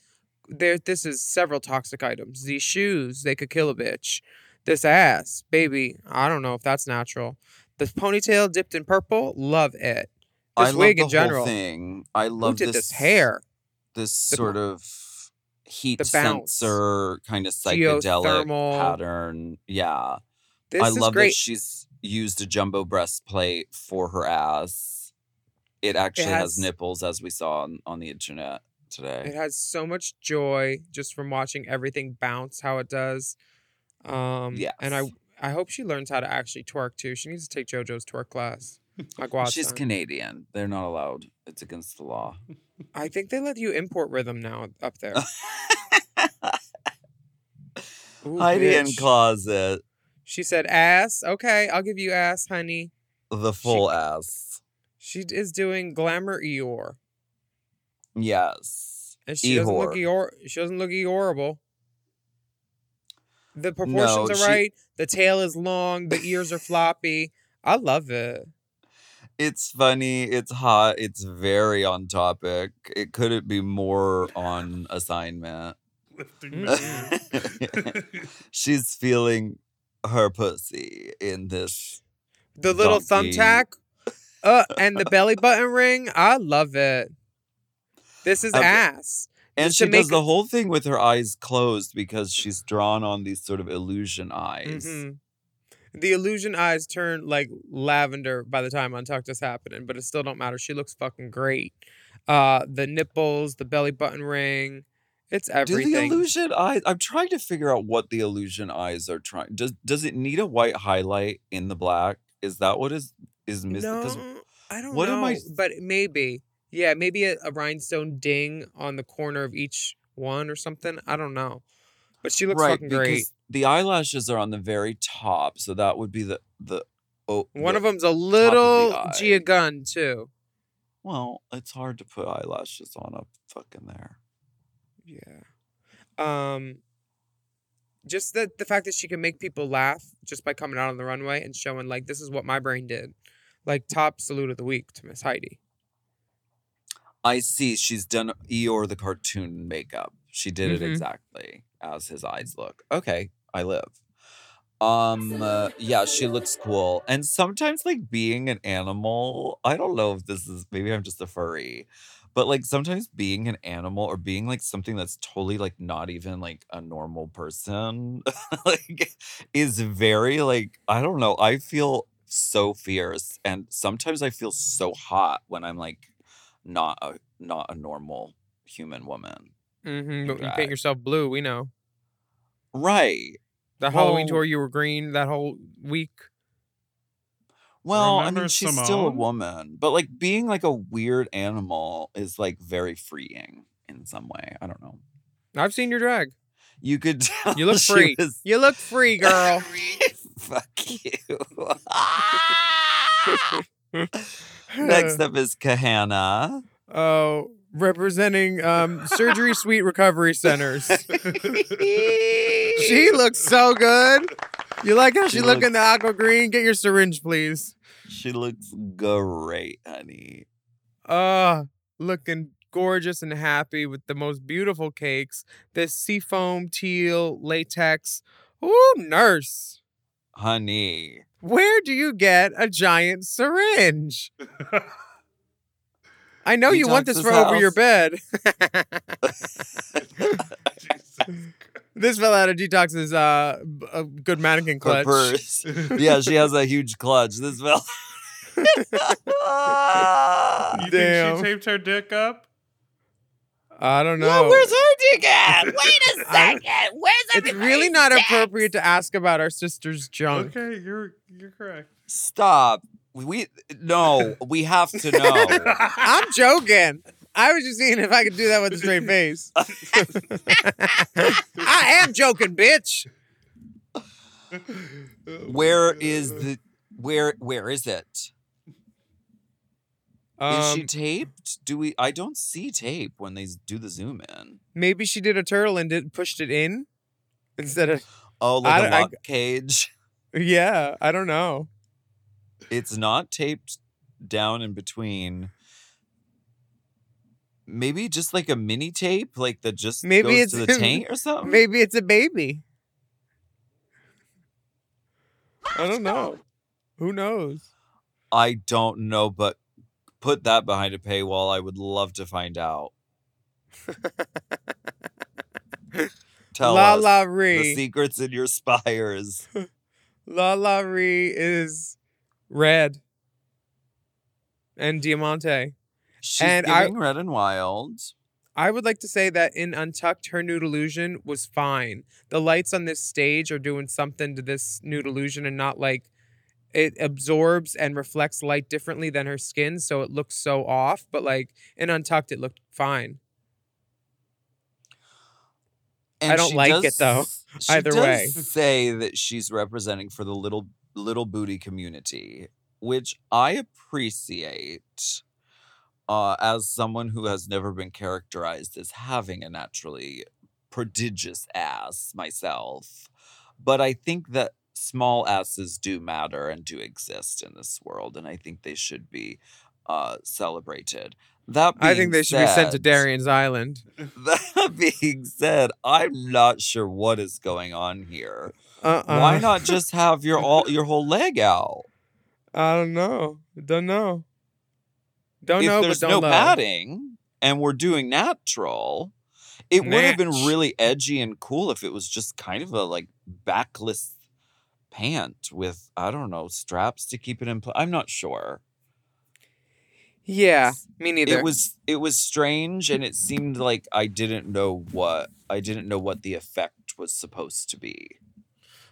there this is several toxic items. These shoes, they could kill a bitch. This ass, baby, I don't know if that's natural. The ponytail dipped in purple, love it. This I love wig the in general. whole thing. I love this, this hair? This The- sort of heat sensor kind of psychedelic Geothermal. pattern. Yeah. This I love great. that she's used a jumbo breastplate for her ass. It actually has, has- nipples, as we saw on, on the internet today. It has so much joy just from watching everything bounce how it does. Um yeah. and I. I hope she learns how to actually twerk too. She needs to take JoJo's twerk class. Like watch She's Canadian. They're not allowed. It's against the law. I think they let you import rhythm now up there. Ooh, Heidi in bitch. closet. She said ass. Okay, I'll give you ass, honey. The full ass. She is doing glamour Eeyore. Yes. And she doesn't look Eeyore. Eeyore. She doesn't look Eeyoreable. The proportions No, are she- right. The tail is long. The ears are floppy. I love it. It's funny. It's hot. It's very on topic. It couldn't be more on assignment. She's feeling her pussy in this. The little donkey. thumbtack, uh, and the belly button ring. I love it. This is Okay. ass. And she does the whole thing with her eyes closed because she's drawn on these sort of illusion eyes. Mhm. The illusion eyes turn like lavender by the time Untucked is happening, but it still don't matter. She looks fucking great. Uh, the nipples, the belly button ring, it's everything. Do the illusion eyes? I'm trying to figure out what the illusion eyes are trying. Does does it need a white highlight in the black? Is that what is is missing? No, I don't what know. am I- But maybe, yeah, maybe a, a rhinestone ding on the corner of each one or something. I don't know. But she looks right, fucking great. the eyelashes are on the very top, so that would be the the. Oh, One the of them's a of little eye. Gia Gunn too. Well, it's hard to put eyelashes on up fucking there. Yeah. Um just the the fact that she can make people laugh just by coming out on the runway and showing like this is what my brain did. Like top salute of the week to Miss Heidi. I see. She's done Eeyore the cartoon makeup. She did it Mhm. exactly as his eyes look. Okay, I live. Um, uh, yeah, she looks cool. And sometimes, like being an animal, I don't know if this is maybe I'm just a furry, But like sometimes being an animal or being like something that's totally like not even like a normal person like is very like I don't know. I feel so fierce and sometimes I feel so hot when I'm like not a not a normal human woman. Mm-hmm. But you paint yourself blue. We know. Right. That Halloween tour, you were green that whole week. Well, I mean, she's still a woman, but like being like a weird animal is like very freeing in some way. I don't know. I've seen your drag. You could tell You look free. was- You look free, girl. Fuck you. Next up is Kahanna. Oh, representing um, surgery suite recovery centers. she looks so good. You like how she, She look in the aqua green? Get your syringe, please. She looks great, honey. Uh, looking gorgeous and happy with the most beautiful cakes. This seafoam teal latex. Ooh, nurse. Honey. Where do you get a giant syringe? I know you want this Detox's for over your bed. this fell out of Detox's uh, a good mannequin Her clutch. purse. yeah, she has a huge clutch. This fell. You think she taped her dick up? I don't know. Yeah, where's her dick at? Wait a second. Where's everything? it's really not dick? appropriate to ask about our sister's junk. Okay, you're you're correct. Stop. We no, we have to know. I'm joking. I was just seeing if I could do that with a straight face. I am joking, bitch. Where is the where where is it? Is she Um, taped? Do we I don't see tape when they do the zoom in. maybe she did a turtle and did pushed it in instead of. Oh, I like a don't- I- cage. Yeah, I don't know. It's not taped down in between. Maybe just like a mini tape, like that just Maybe it's to the taint or something. Maybe it's a baby. I don't know. Who knows? I don't know, but put that behind a paywall. I would love to find out. Tell La us La the secrets in your spires. LaLa Ri is red and Diamante. She's And I- giving red and wild. I would like to say that in Untucked, her nude illusion was fine. The lights on this stage are doing something to this nude illusion and not like it absorbs and reflects light differently than her skin, so it looks so off. But like in Untucked, it looked fine. I don't like it, though, she either does way. say that she's representing for the little little booty community, which I appreciate. Uh, as someone who has never been characterized as having a naturally prodigious ass myself, but I think that small asses do matter and do exist in this world, and I think they should be uh, celebrated. That I think they should be sent to said- Darienne's Island. that being said, I'm not sure what is going on here. Uh-uh. Why not just have your all your whole leg out? I don't know. Don't know. Don't if know, there's no love. padding and we're doing natural, it would have been really edgy and cool if it was just kind of a like backless pant with I don't know straps to keep it in place. I'm not sure. Yeah, me neither. It was it was strange and it seemed like I didn't know what I didn't know what the effect was supposed to be.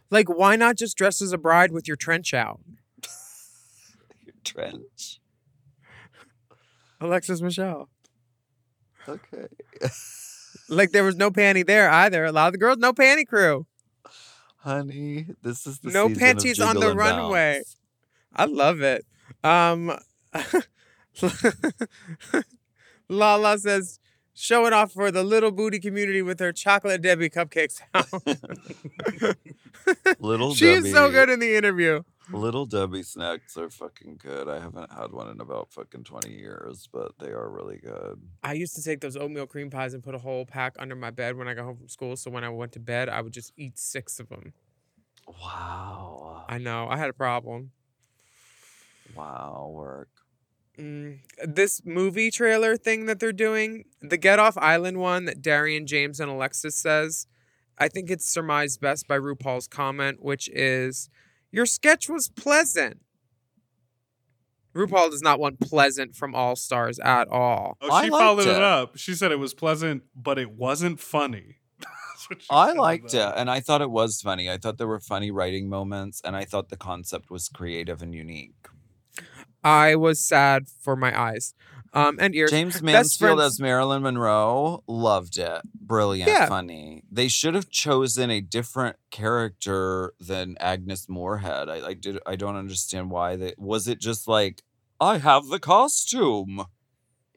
like, why not just dress as a bride with your trench out? Your trench. Alexis Michelle. Okay. Like there was no panty there either. A lot of the girls, no panty crew. Honey, this is the no season of panties on the runway. bounce. I love it. Um LaLa says, showing off for the little booty community with her chocolate Debbie cupcakes. Little she is so good in the interview. Little Debbie snacks are fucking good. I haven't had one in about fucking 20 years, but they are really good. I used to take those oatmeal cream pies and put a whole pack under my bed when I got home from school. So when I went to bed, I would just eat six of them. Wow. I know. I had a problem. Wow, work. Mm, this movie trailer thing that they're doing, the Get Off Island one that Darienne, Jaymes, and Alexis says, I think it's surmised best by RuPaul's comment, which is, Your sketch was pleasant. RuPaul does not want pleasant from All Stars at all. Oh, she followed it. it. up. She said it was pleasant, but it wasn't funny. That's what she I liked it and I thought it was funny. I thought there were funny writing moments and I thought the concept was creative and unique. I was sad for my eyes um, and ears. Jaymes Mansfield as Marilyn Monroe, loved it. Brilliant, Yeah. funny. They should have chosen a different character than Agnes Moorehead. I, I did. I don't understand why they. Was it just like I have the costume?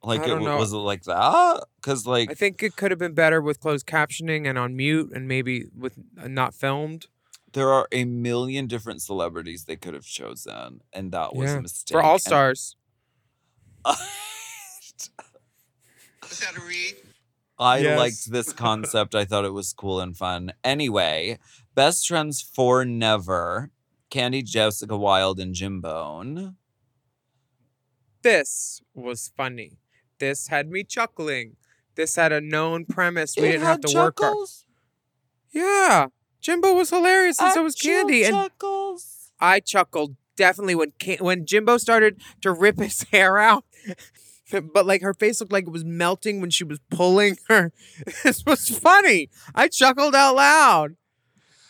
Like it know. was it like that? Because like I think it could have been better with closed captioning and on mute and maybe with uh, not filmed. there are a million different celebrities they could have chosen, and that was Yeah. a mistake. For All And- Stars. I Yes. liked this concept. I thought it was cool and fun. Anyway, best friends for never. Kandy, Jessica Wild, and Jimbone. This was funny. This had me chuckling. This had a known premise. We It didn't have had to work hard. Yeah. Jimbo was hilarious and so was Actual Kandy. And. I chuckled definitely when when Jimbo started to rip his hair out. But like her face looked like it was melting when she was pulling her. This was funny. I chuckled out loud.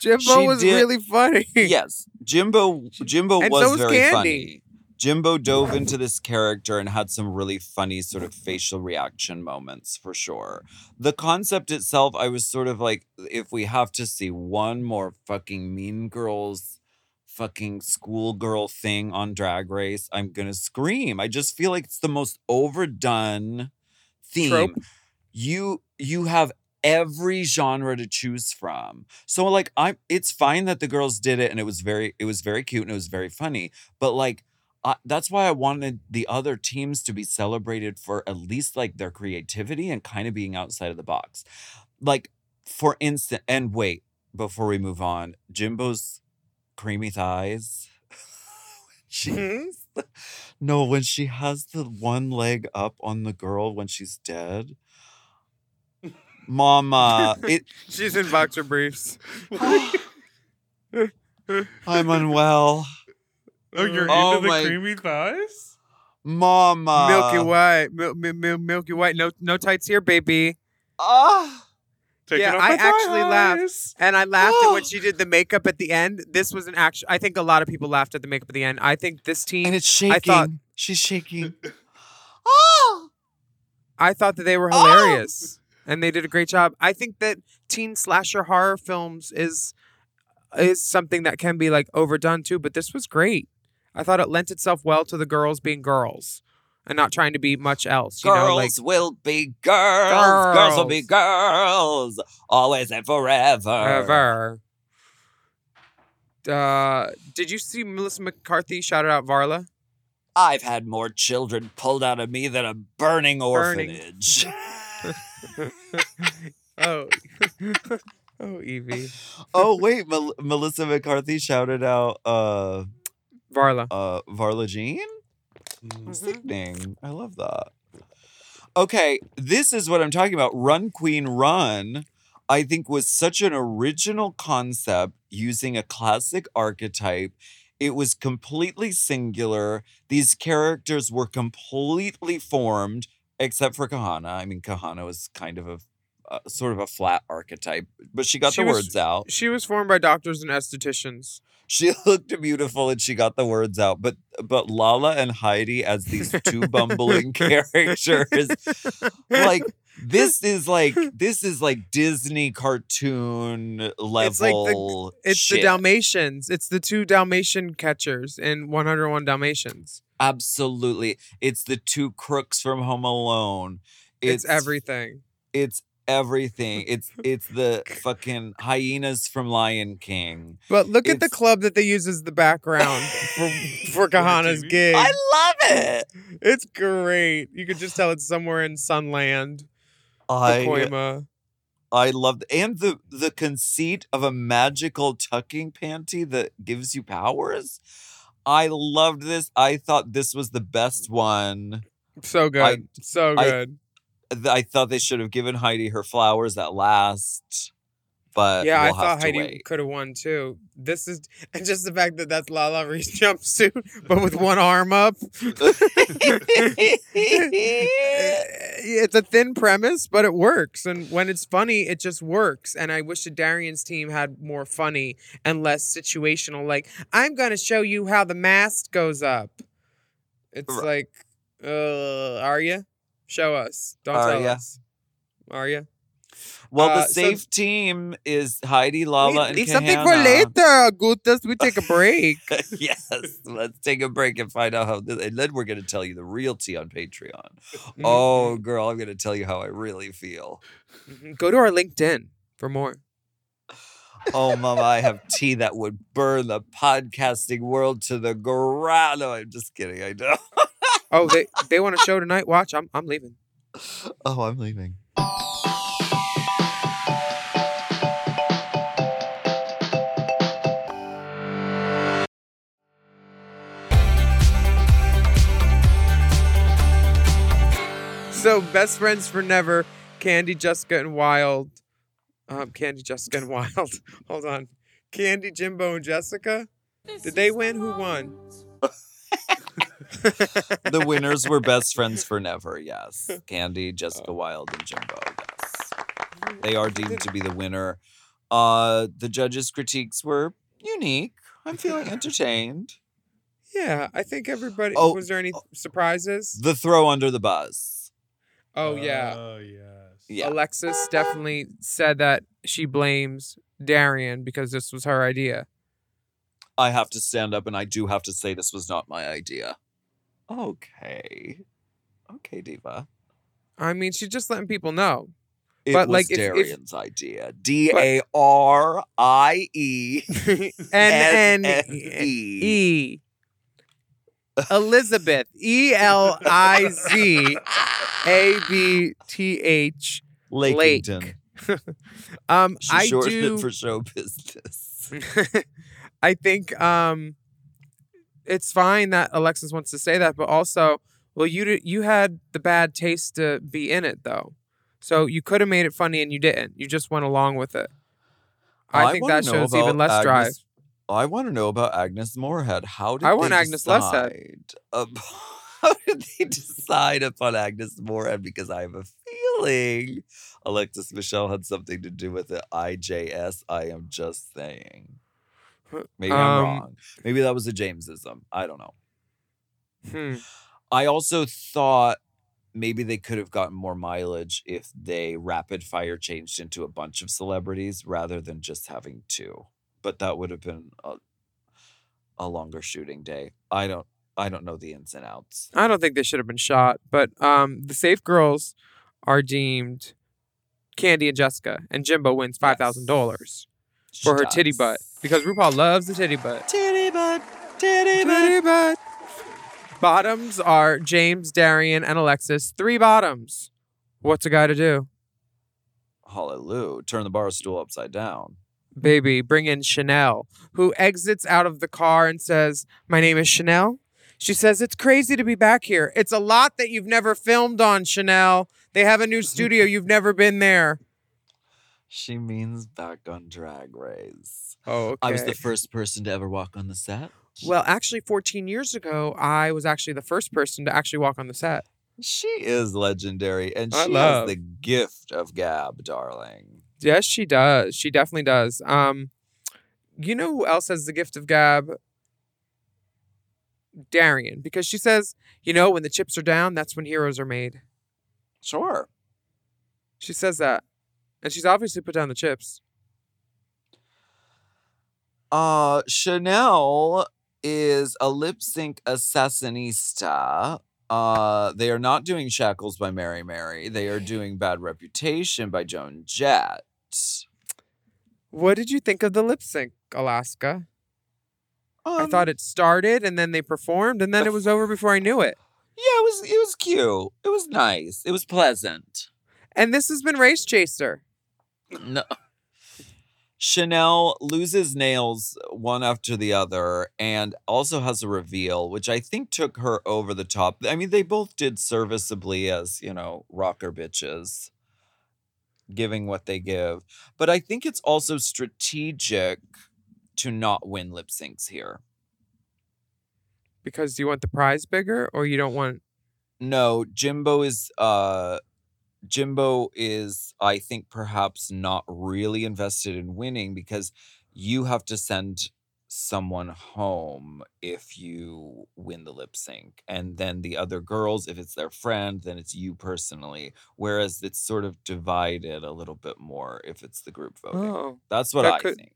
Jimbo She was did- really funny. yes, Jimbo. Jimbo was so was very Kandy. funny. Jimbo dove into this character and had some really funny sort of facial reaction moments for sure. The concept itself, I was sort of like, if we have to see one more fucking Mean Girls fucking schoolgirl thing on Drag Race, I'm gonna scream. I just feel like it's the most overdone theme. Trope. You you have every genre to choose from. So like I'm it's fine that the girls did it and it was very it was very cute and it was very funny, but like I, that's why I wanted the other teams to be celebrated for at least like their creativity and kind of being outside of the box. Like for instance, and wait, before we move on, Jimbo's creamy thighs. she no, when she has the one leg up on the girl when she's dead. Mama, it She's in boxer briefs. I'm unwell. Oh, you're Oh into the my- creamy thighs? Mama. Milky White. Mil- mil- mil- Milky White. No no tights here, baby. Ah. Yeah, I actually laughed. And I laughed at when she did the makeup at the end. This was an action. I think a lot of people laughed at the makeup at the end. I think this team. And it's shaking. I thought She's shaking. Oh, I thought that they were ah! hilarious, and they did a great job. I think that teen slasher horror films is is something that can be like overdone too. But this was great. I thought it lent itself well to the girls being girls and not trying to be much else. You girls know, like will be girls. Girls will be girls. Always and forever. ever. Uh, did you see Melissa McCarthy shouted out Varla? I've had more children pulled out of me than a burning Burning. orphanage. oh, oh, Evie. oh wait, Mel- Melissa McCarthy shouted out uh Varla. uh Varla Jean? Mm-hmm. Sickening. I love that. Okay, this is what I'm talking about. Run Queen Run, I think was such an original concept using a classic archetype. It was completely singular. These characters were completely formed, except for Kahanna. I mean, Kahanna was kind of a uh, sort of a flat archetype, but she got She the was- words out. She was formed by doctors and estheticians. She looked beautiful and she got the words out. But but LaLa and Heidi as these two bumbling characters, like this is like this is like Disney cartoon level. It's like the it's shit. the Dalmatians. It's the two Dalmatian catchers in 101 Dalmatians. Absolutely, it's the two crooks from Home Alone. It's, everything. It's everything. It's it's the fucking hyenas from Lion King. But look at the club that they use as the background for for Kahanna's gig. I love it. It's great. You could just tell it's somewhere in Sunland, I Pacoima. I love and the the conceit of a magical tucking panty that gives you powers. I loved this. I thought this was the best one. So good. I- so good. I thought they should have given Heidi her flowers at last, but yeah, we'll I thought Heidi could have won too. This is and just the fact that that's LaLa Ri's jumpsuit, but with one arm up. it's a thin premise, but it works. And when it's funny, it just works. And I wish the Darienne's team had more funny and less situational. Like, I'm gonna show you how the mast goes up. It's Right. like, uh, are you? Show us. Don't tell us. Are you? Well, Uh, the so- safe team is Heidi, LaLa, and leave something for later, Gutas. We take a break. yes, let's take a break and find out how. This, and then we're going to tell you the real tea on Patreon. Oh, girl, I'm going to tell you how I really feel. Mhm. Go to our LinkedIn for more. Oh, mama, I have tea that would burn the podcasting world to the ground. No, I'm just kidding. I know. Oh, they they want a show tonight. Watch, I'm I'm leaving. Oh, I'm leaving. So best friends for never. Kandy, Jessica, and Wild. Um, Kandy, Jessica, and Wild. Hold on. Kandy, Jimbo, and Jessica. Did they win? Who won? The winners were best friends for never. Yes, Kandy, Jessica Wild, and Jimbo. Yes, they are deemed to be the winner. Uh, the judges' critiques were unique. I'm feeling entertained. Yeah, I think everybody. Oh, was there any surprises? The throw under the bus. Oh yeah. Oh yes. Yeah. Alexis definitely said that she blames Darienne because this was her idea. I have to stand up, and I do have to say this was not my idea. Okay, okay, Diva. I mean, she's just letting people know. It But, was like, if- if- Darienne's idea. D A R I E N N E. E. Elizabeth. E L I Z A B T H Lake. Um She I do it for show business. I think um it's fine that Alexis wants to say that, but also, well, you you had the bad taste to be in it though, so you could have made it funny and you didn't. You just went along with it. I, think wanna that shows even less drive. I want to know about Agnes Moorehead. How did I want they Agnes Lesshead. How did they decide upon Agnes Moorehead? Because I have a feeling Alexis Michelle had something to do with it. IJS. I am just saying. Maybe I'm Um, wrong. Maybe that was a Jamesism. I don't know. Hmm. I also thought maybe they could have gotten more mileage if they rapid fire changed into a bunch of celebrities rather than just having two. But that would have been a, a longer shooting day. I don't I don't know the ins and outs. I don't think they should have been shot, but um, the safe girls are deemed Kandy and Jessica, and Jimbo wins five thousand dollars for her titty butt because RuPaul loves the titty butt. Titty butt, titty Titty butt. Bottoms are Jaymes, Darienne, and Alexis. Three bottoms. What's a guy to do? Hallelujah. Turn the bar stool upside down. Baby, bring in Shannel, who exits out of the car and says, My name is Shannel. She says, It's crazy to be back here. It's a lot that you've never filmed on, Shannel. They have a new studio. You've never been there. She means back on Drag Race. Oh, okay. I was the first person to ever walk on the set. Well, actually, 14 years ago, I was actually the first person to actually walk on the set. She is legendary, and I she love- has the gift of gab, darling. Yes, she does. She definitely does. Um, you know who else has the gift of gab? Darienne, because she says, you know, when the chips are down, that's when heroes are made. Sure. She says that, and she's obviously put down the chips. Uh, Shannel is a lip sync assassinista. Uh, they are not doing Shackles by Mary Mary. They are doing Bad Reputation by Joan Jett. What did you think of the lip sync, Alaska? I Um, thought it started and then they performed and then it was over before I knew it. Yeah, it was it was cute. It was nice. It was pleasant. And this has been Race Chaser. No. Shannel loses nails one after the other and also has a reveal, which I think took her over the top. I mean, they both did serviceably as, you know, rocker bitches, giving what they give. But I think it's also strategic to not win lip syncs here. Because do you want the prize bigger or you don't want No, Jimbo is uh Jimbo is I think perhaps not really invested in winning because you have to send someone home if you win the lip sync and then the other girls if it's their friend then it's you personally whereas it's sort of divided a little bit more if it's the group voting Oh. that's what that i could, think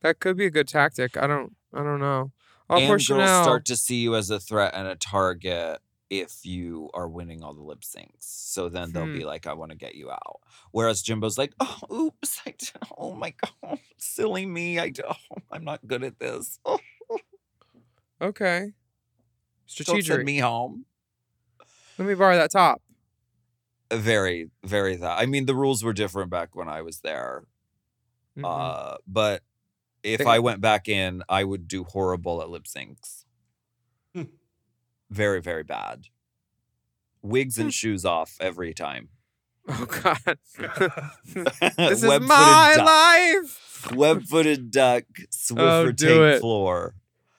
That could be a good tactic. I don't I don't know. Oh, and girls start to see you as a threat and a target if you are winning all the lip syncs. So then they'll Hmm. be like, I want to get you out. Whereas Jimbo's like, oh, oops, I, d- oh my God, silly me. I, d- oh, I'm not good at this. Okay. don't Strategic. send me home. Let me borrow that top. Very, very that. I mean, the rules were different back when I was there. Mhm. Uh, but if They- I went back in, I would do horrible at lip syncs. Hmm. very, very bad. Wigs Hmm. and shoes off every time. Oh God. this is Web-footed my duck. life. Web-footed duck, Swiffer Oh, do it. floor.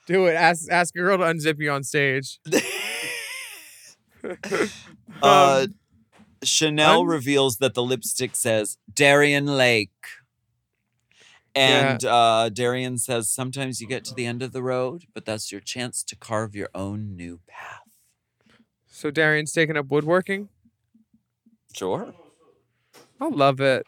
Do it. Ask ask a girl to unzip you on stage. Uh, Um, Shannel un- reveals that the lipstick says Darienne Lake. And uh, Darienne says, Sometimes you get to the end of the road, but that's your chance to carve your own new path. so Darienne's taking up woodworking. Sure. I love it.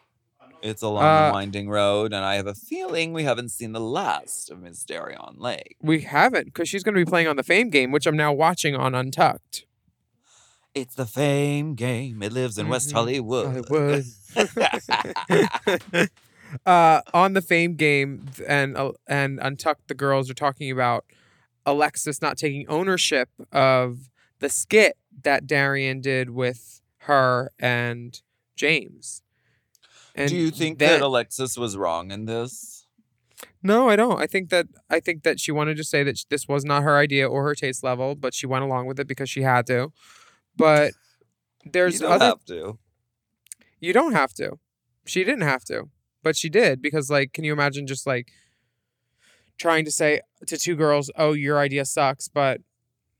It's a long, Uh, winding road, and I have a feeling we haven't seen the last of Miss Darienne Lake. We haven't because she's going to be playing on the Fame game, which I'm now watching on Untucked. It's the fame game. It lives in West Mhm. Hollywood. Hollywood. uh, on the Fame game and uh, and Untucked, the girls are talking about Alexis not taking ownership of the skit that Darienne did with her and Jaymes. And Do you think then- that Alexis was wrong in this? No, I don't. I think that I think that she wanted to say that this was not her idea or her taste level, but she went along with it because she had to. But there's you don't other have to. You don't have to. She didn't have to, but she did because, like, can you imagine just like trying to say to two girls, "Oh, your idea sucks, but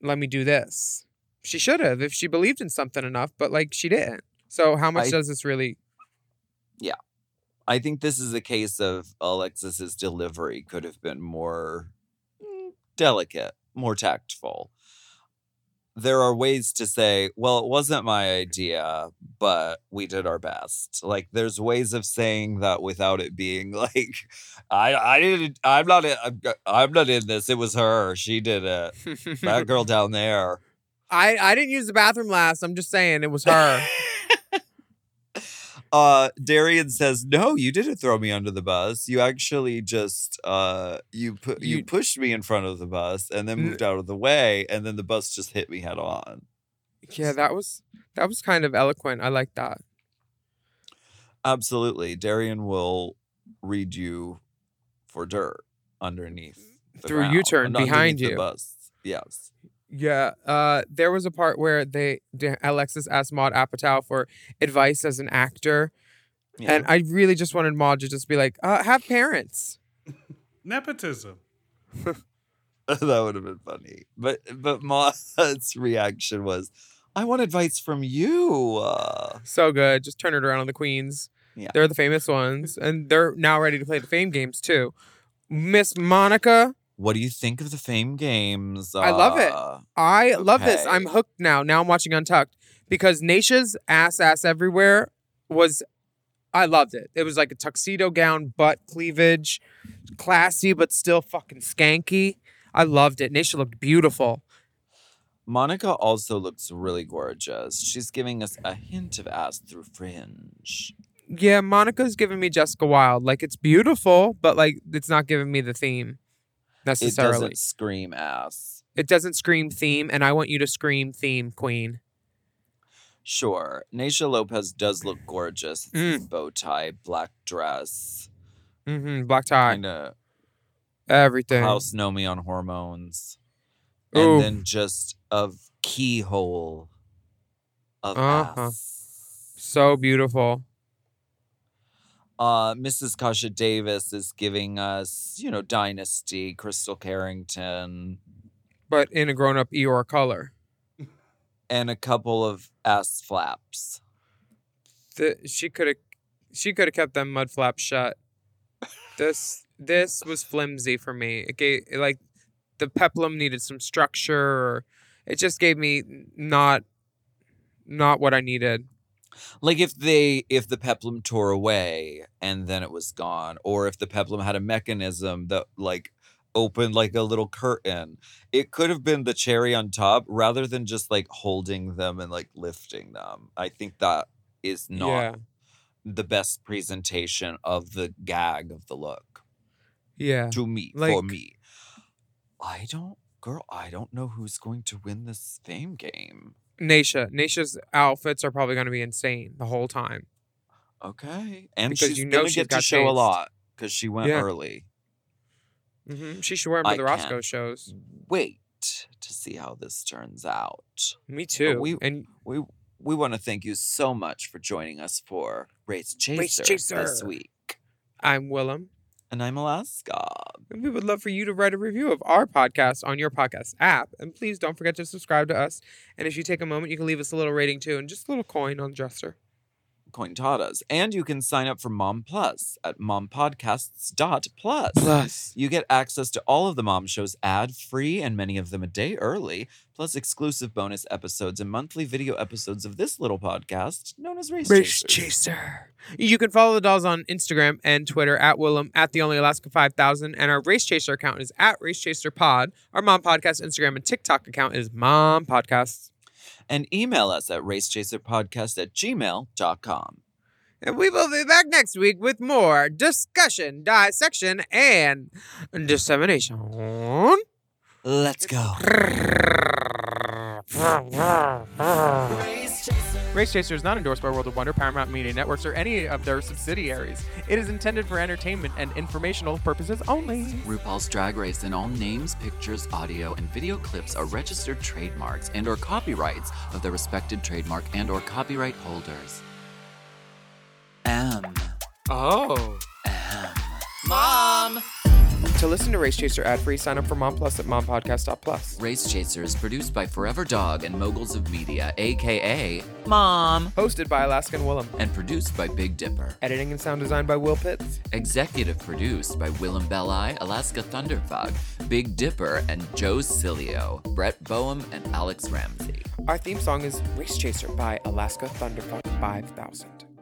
let me do this." She should have if she believed in something enough, but like she didn't. So how much I- does this really? Yeah. I think this is a case of Alexis's delivery could have been more mm, delicate, more tactful. There are ways to say, well, it wasn't my idea, but we did our best. Like there's ways of saying that without it being like, I I didn't I'm not in, I'm, I'm not in this. It was her. She did it. That girl down there. I I didn't use the bathroom last. I'm just saying it was her. uh Darienne says, "No, you didn't throw me under the bus. You actually just uh you put you, You- pushed me in front of the bus and then moved out of the way and then the bus just hit me head on." yeah, that was that was kind of eloquent. I like that. Absolutely. Darienne will read you for dirt underneath the Through U-turn underneath behind the you. bus. Yes. Yeah, uh, there was a part where they, Alexis asked Maud Apatow for advice as an actor, and I really just wanted Maud to just be like, uh, "Have parents." Nepotism. that would have been funny. But but Maud's reaction was, "I want advice from you." Uh, So good. Just turn it around on the queens. Yeah. They're the famous ones, and they're now ready to play the fame games too. Miss Monica, what do you think of the Fame Games? I love it. Uh, I love this. I'm hooked now. Now I'm watching Untucked because Naysha's ass ass everywhere was. I loved it. It was like a tuxedo gown, butt cleavage, classy but still fucking skanky. I loved it. Naysha looked beautiful. Monica also looks really gorgeous. She's giving us a hint of ass through fringe. Yeah, Monica's giving me Jessica Wild. Like it's beautiful, but like it's not giving me the theme It necessarily. doesn't scream ass. It doesn't scream theme, and I want you to scream theme, Queen. Sure, Naysha Lopez does look gorgeous. Mm. bow tie, black dress, Mm-hmm. Black tie. kind of Everything. house know me on hormones, and then just a keyhole of Uh-huh. ass. So beautiful. Uh, Mrs. Kasha Davis is giving us, you know, Dynasty, Krystle Carrington, But in a grown up Eeyore color. and a couple of ass flaps. The, she could have she could have kept them mud flaps shut. This this was flimsy for me. It gave like the peplum needed some structure or it just gave me not not what I needed. Like if they if the peplum tore away and then it was gone, or if the peplum had a mechanism that like opened like a little curtain, it could have been the cherry on top rather than just like holding them and like lifting them. I think that is not Yeah. the best presentation of the gag of the look Yeah. to me for me. I don't girl, I don't know who's going to win this fame game. Naysha. Naysha's outfits are probably going to be insane the whole time. Okay. And Because she's you know gonna she's get to show a lot because she went Yeah. early. hmm She should wear them I the Roscoe can't shows. Wait to see how this turns out. Me too. we and we we want to thank you so much for joining us for Race Chaser, Race this Chaser. week. I'm Willam. And I'm Alaska. And we would love for you to write a review of our podcast on your podcast app. And please don't forget to subscribe to us. And if you take a moment, you can leave us a little rating too and just a little coin on Dresser. Coin Tatas. And you can sign up for Mom Plus at mompodcasts.plus. Plus. You get access to all of the mom shows ad free and many of them a day early, plus exclusive bonus episodes and monthly video episodes of this little podcast known as Race, Race Chasers. Chaser. You can follow the dolls on Instagram and Twitter at Willam at the Only Alaska 5000. And our Race Chaser account is at Race Chaser Pod. Our Mom Podcast Instagram and TikTok account is Mom Podcasts. And email us at racechaserpodcast at gmail.com. And we will be back next week with more discussion, dissection, and dissemination. Let's go. Race Chaser is not endorsed by World of Wonder, Paramount Media Networks, or any of their subsidiaries. It is intended for entertainment and informational purposes only. RuPaul's Drag Race and all names, pictures, audio, and video clips are registered trademarks and or copyrights of their respected trademark and or copyright holders. M. Oh. M. Mom! To listen to Race Chaser ad free, sign up for Mom Plus at mompodcast.plus. Race Chaser is produced by Forever Dog and Moguls of Media, aka Mom. Hosted by Alaska and Willam. And produced by Big Dipper. Editing and sound design by Will Pitts. Executive produced by Willam Belli, Alaska Thunderfuck, Big Dipper, and Joe Cilio, Brett Boehm, and Alex Ramsey. Our theme song is Race Chaser by Alaska Thunderfuck 5000.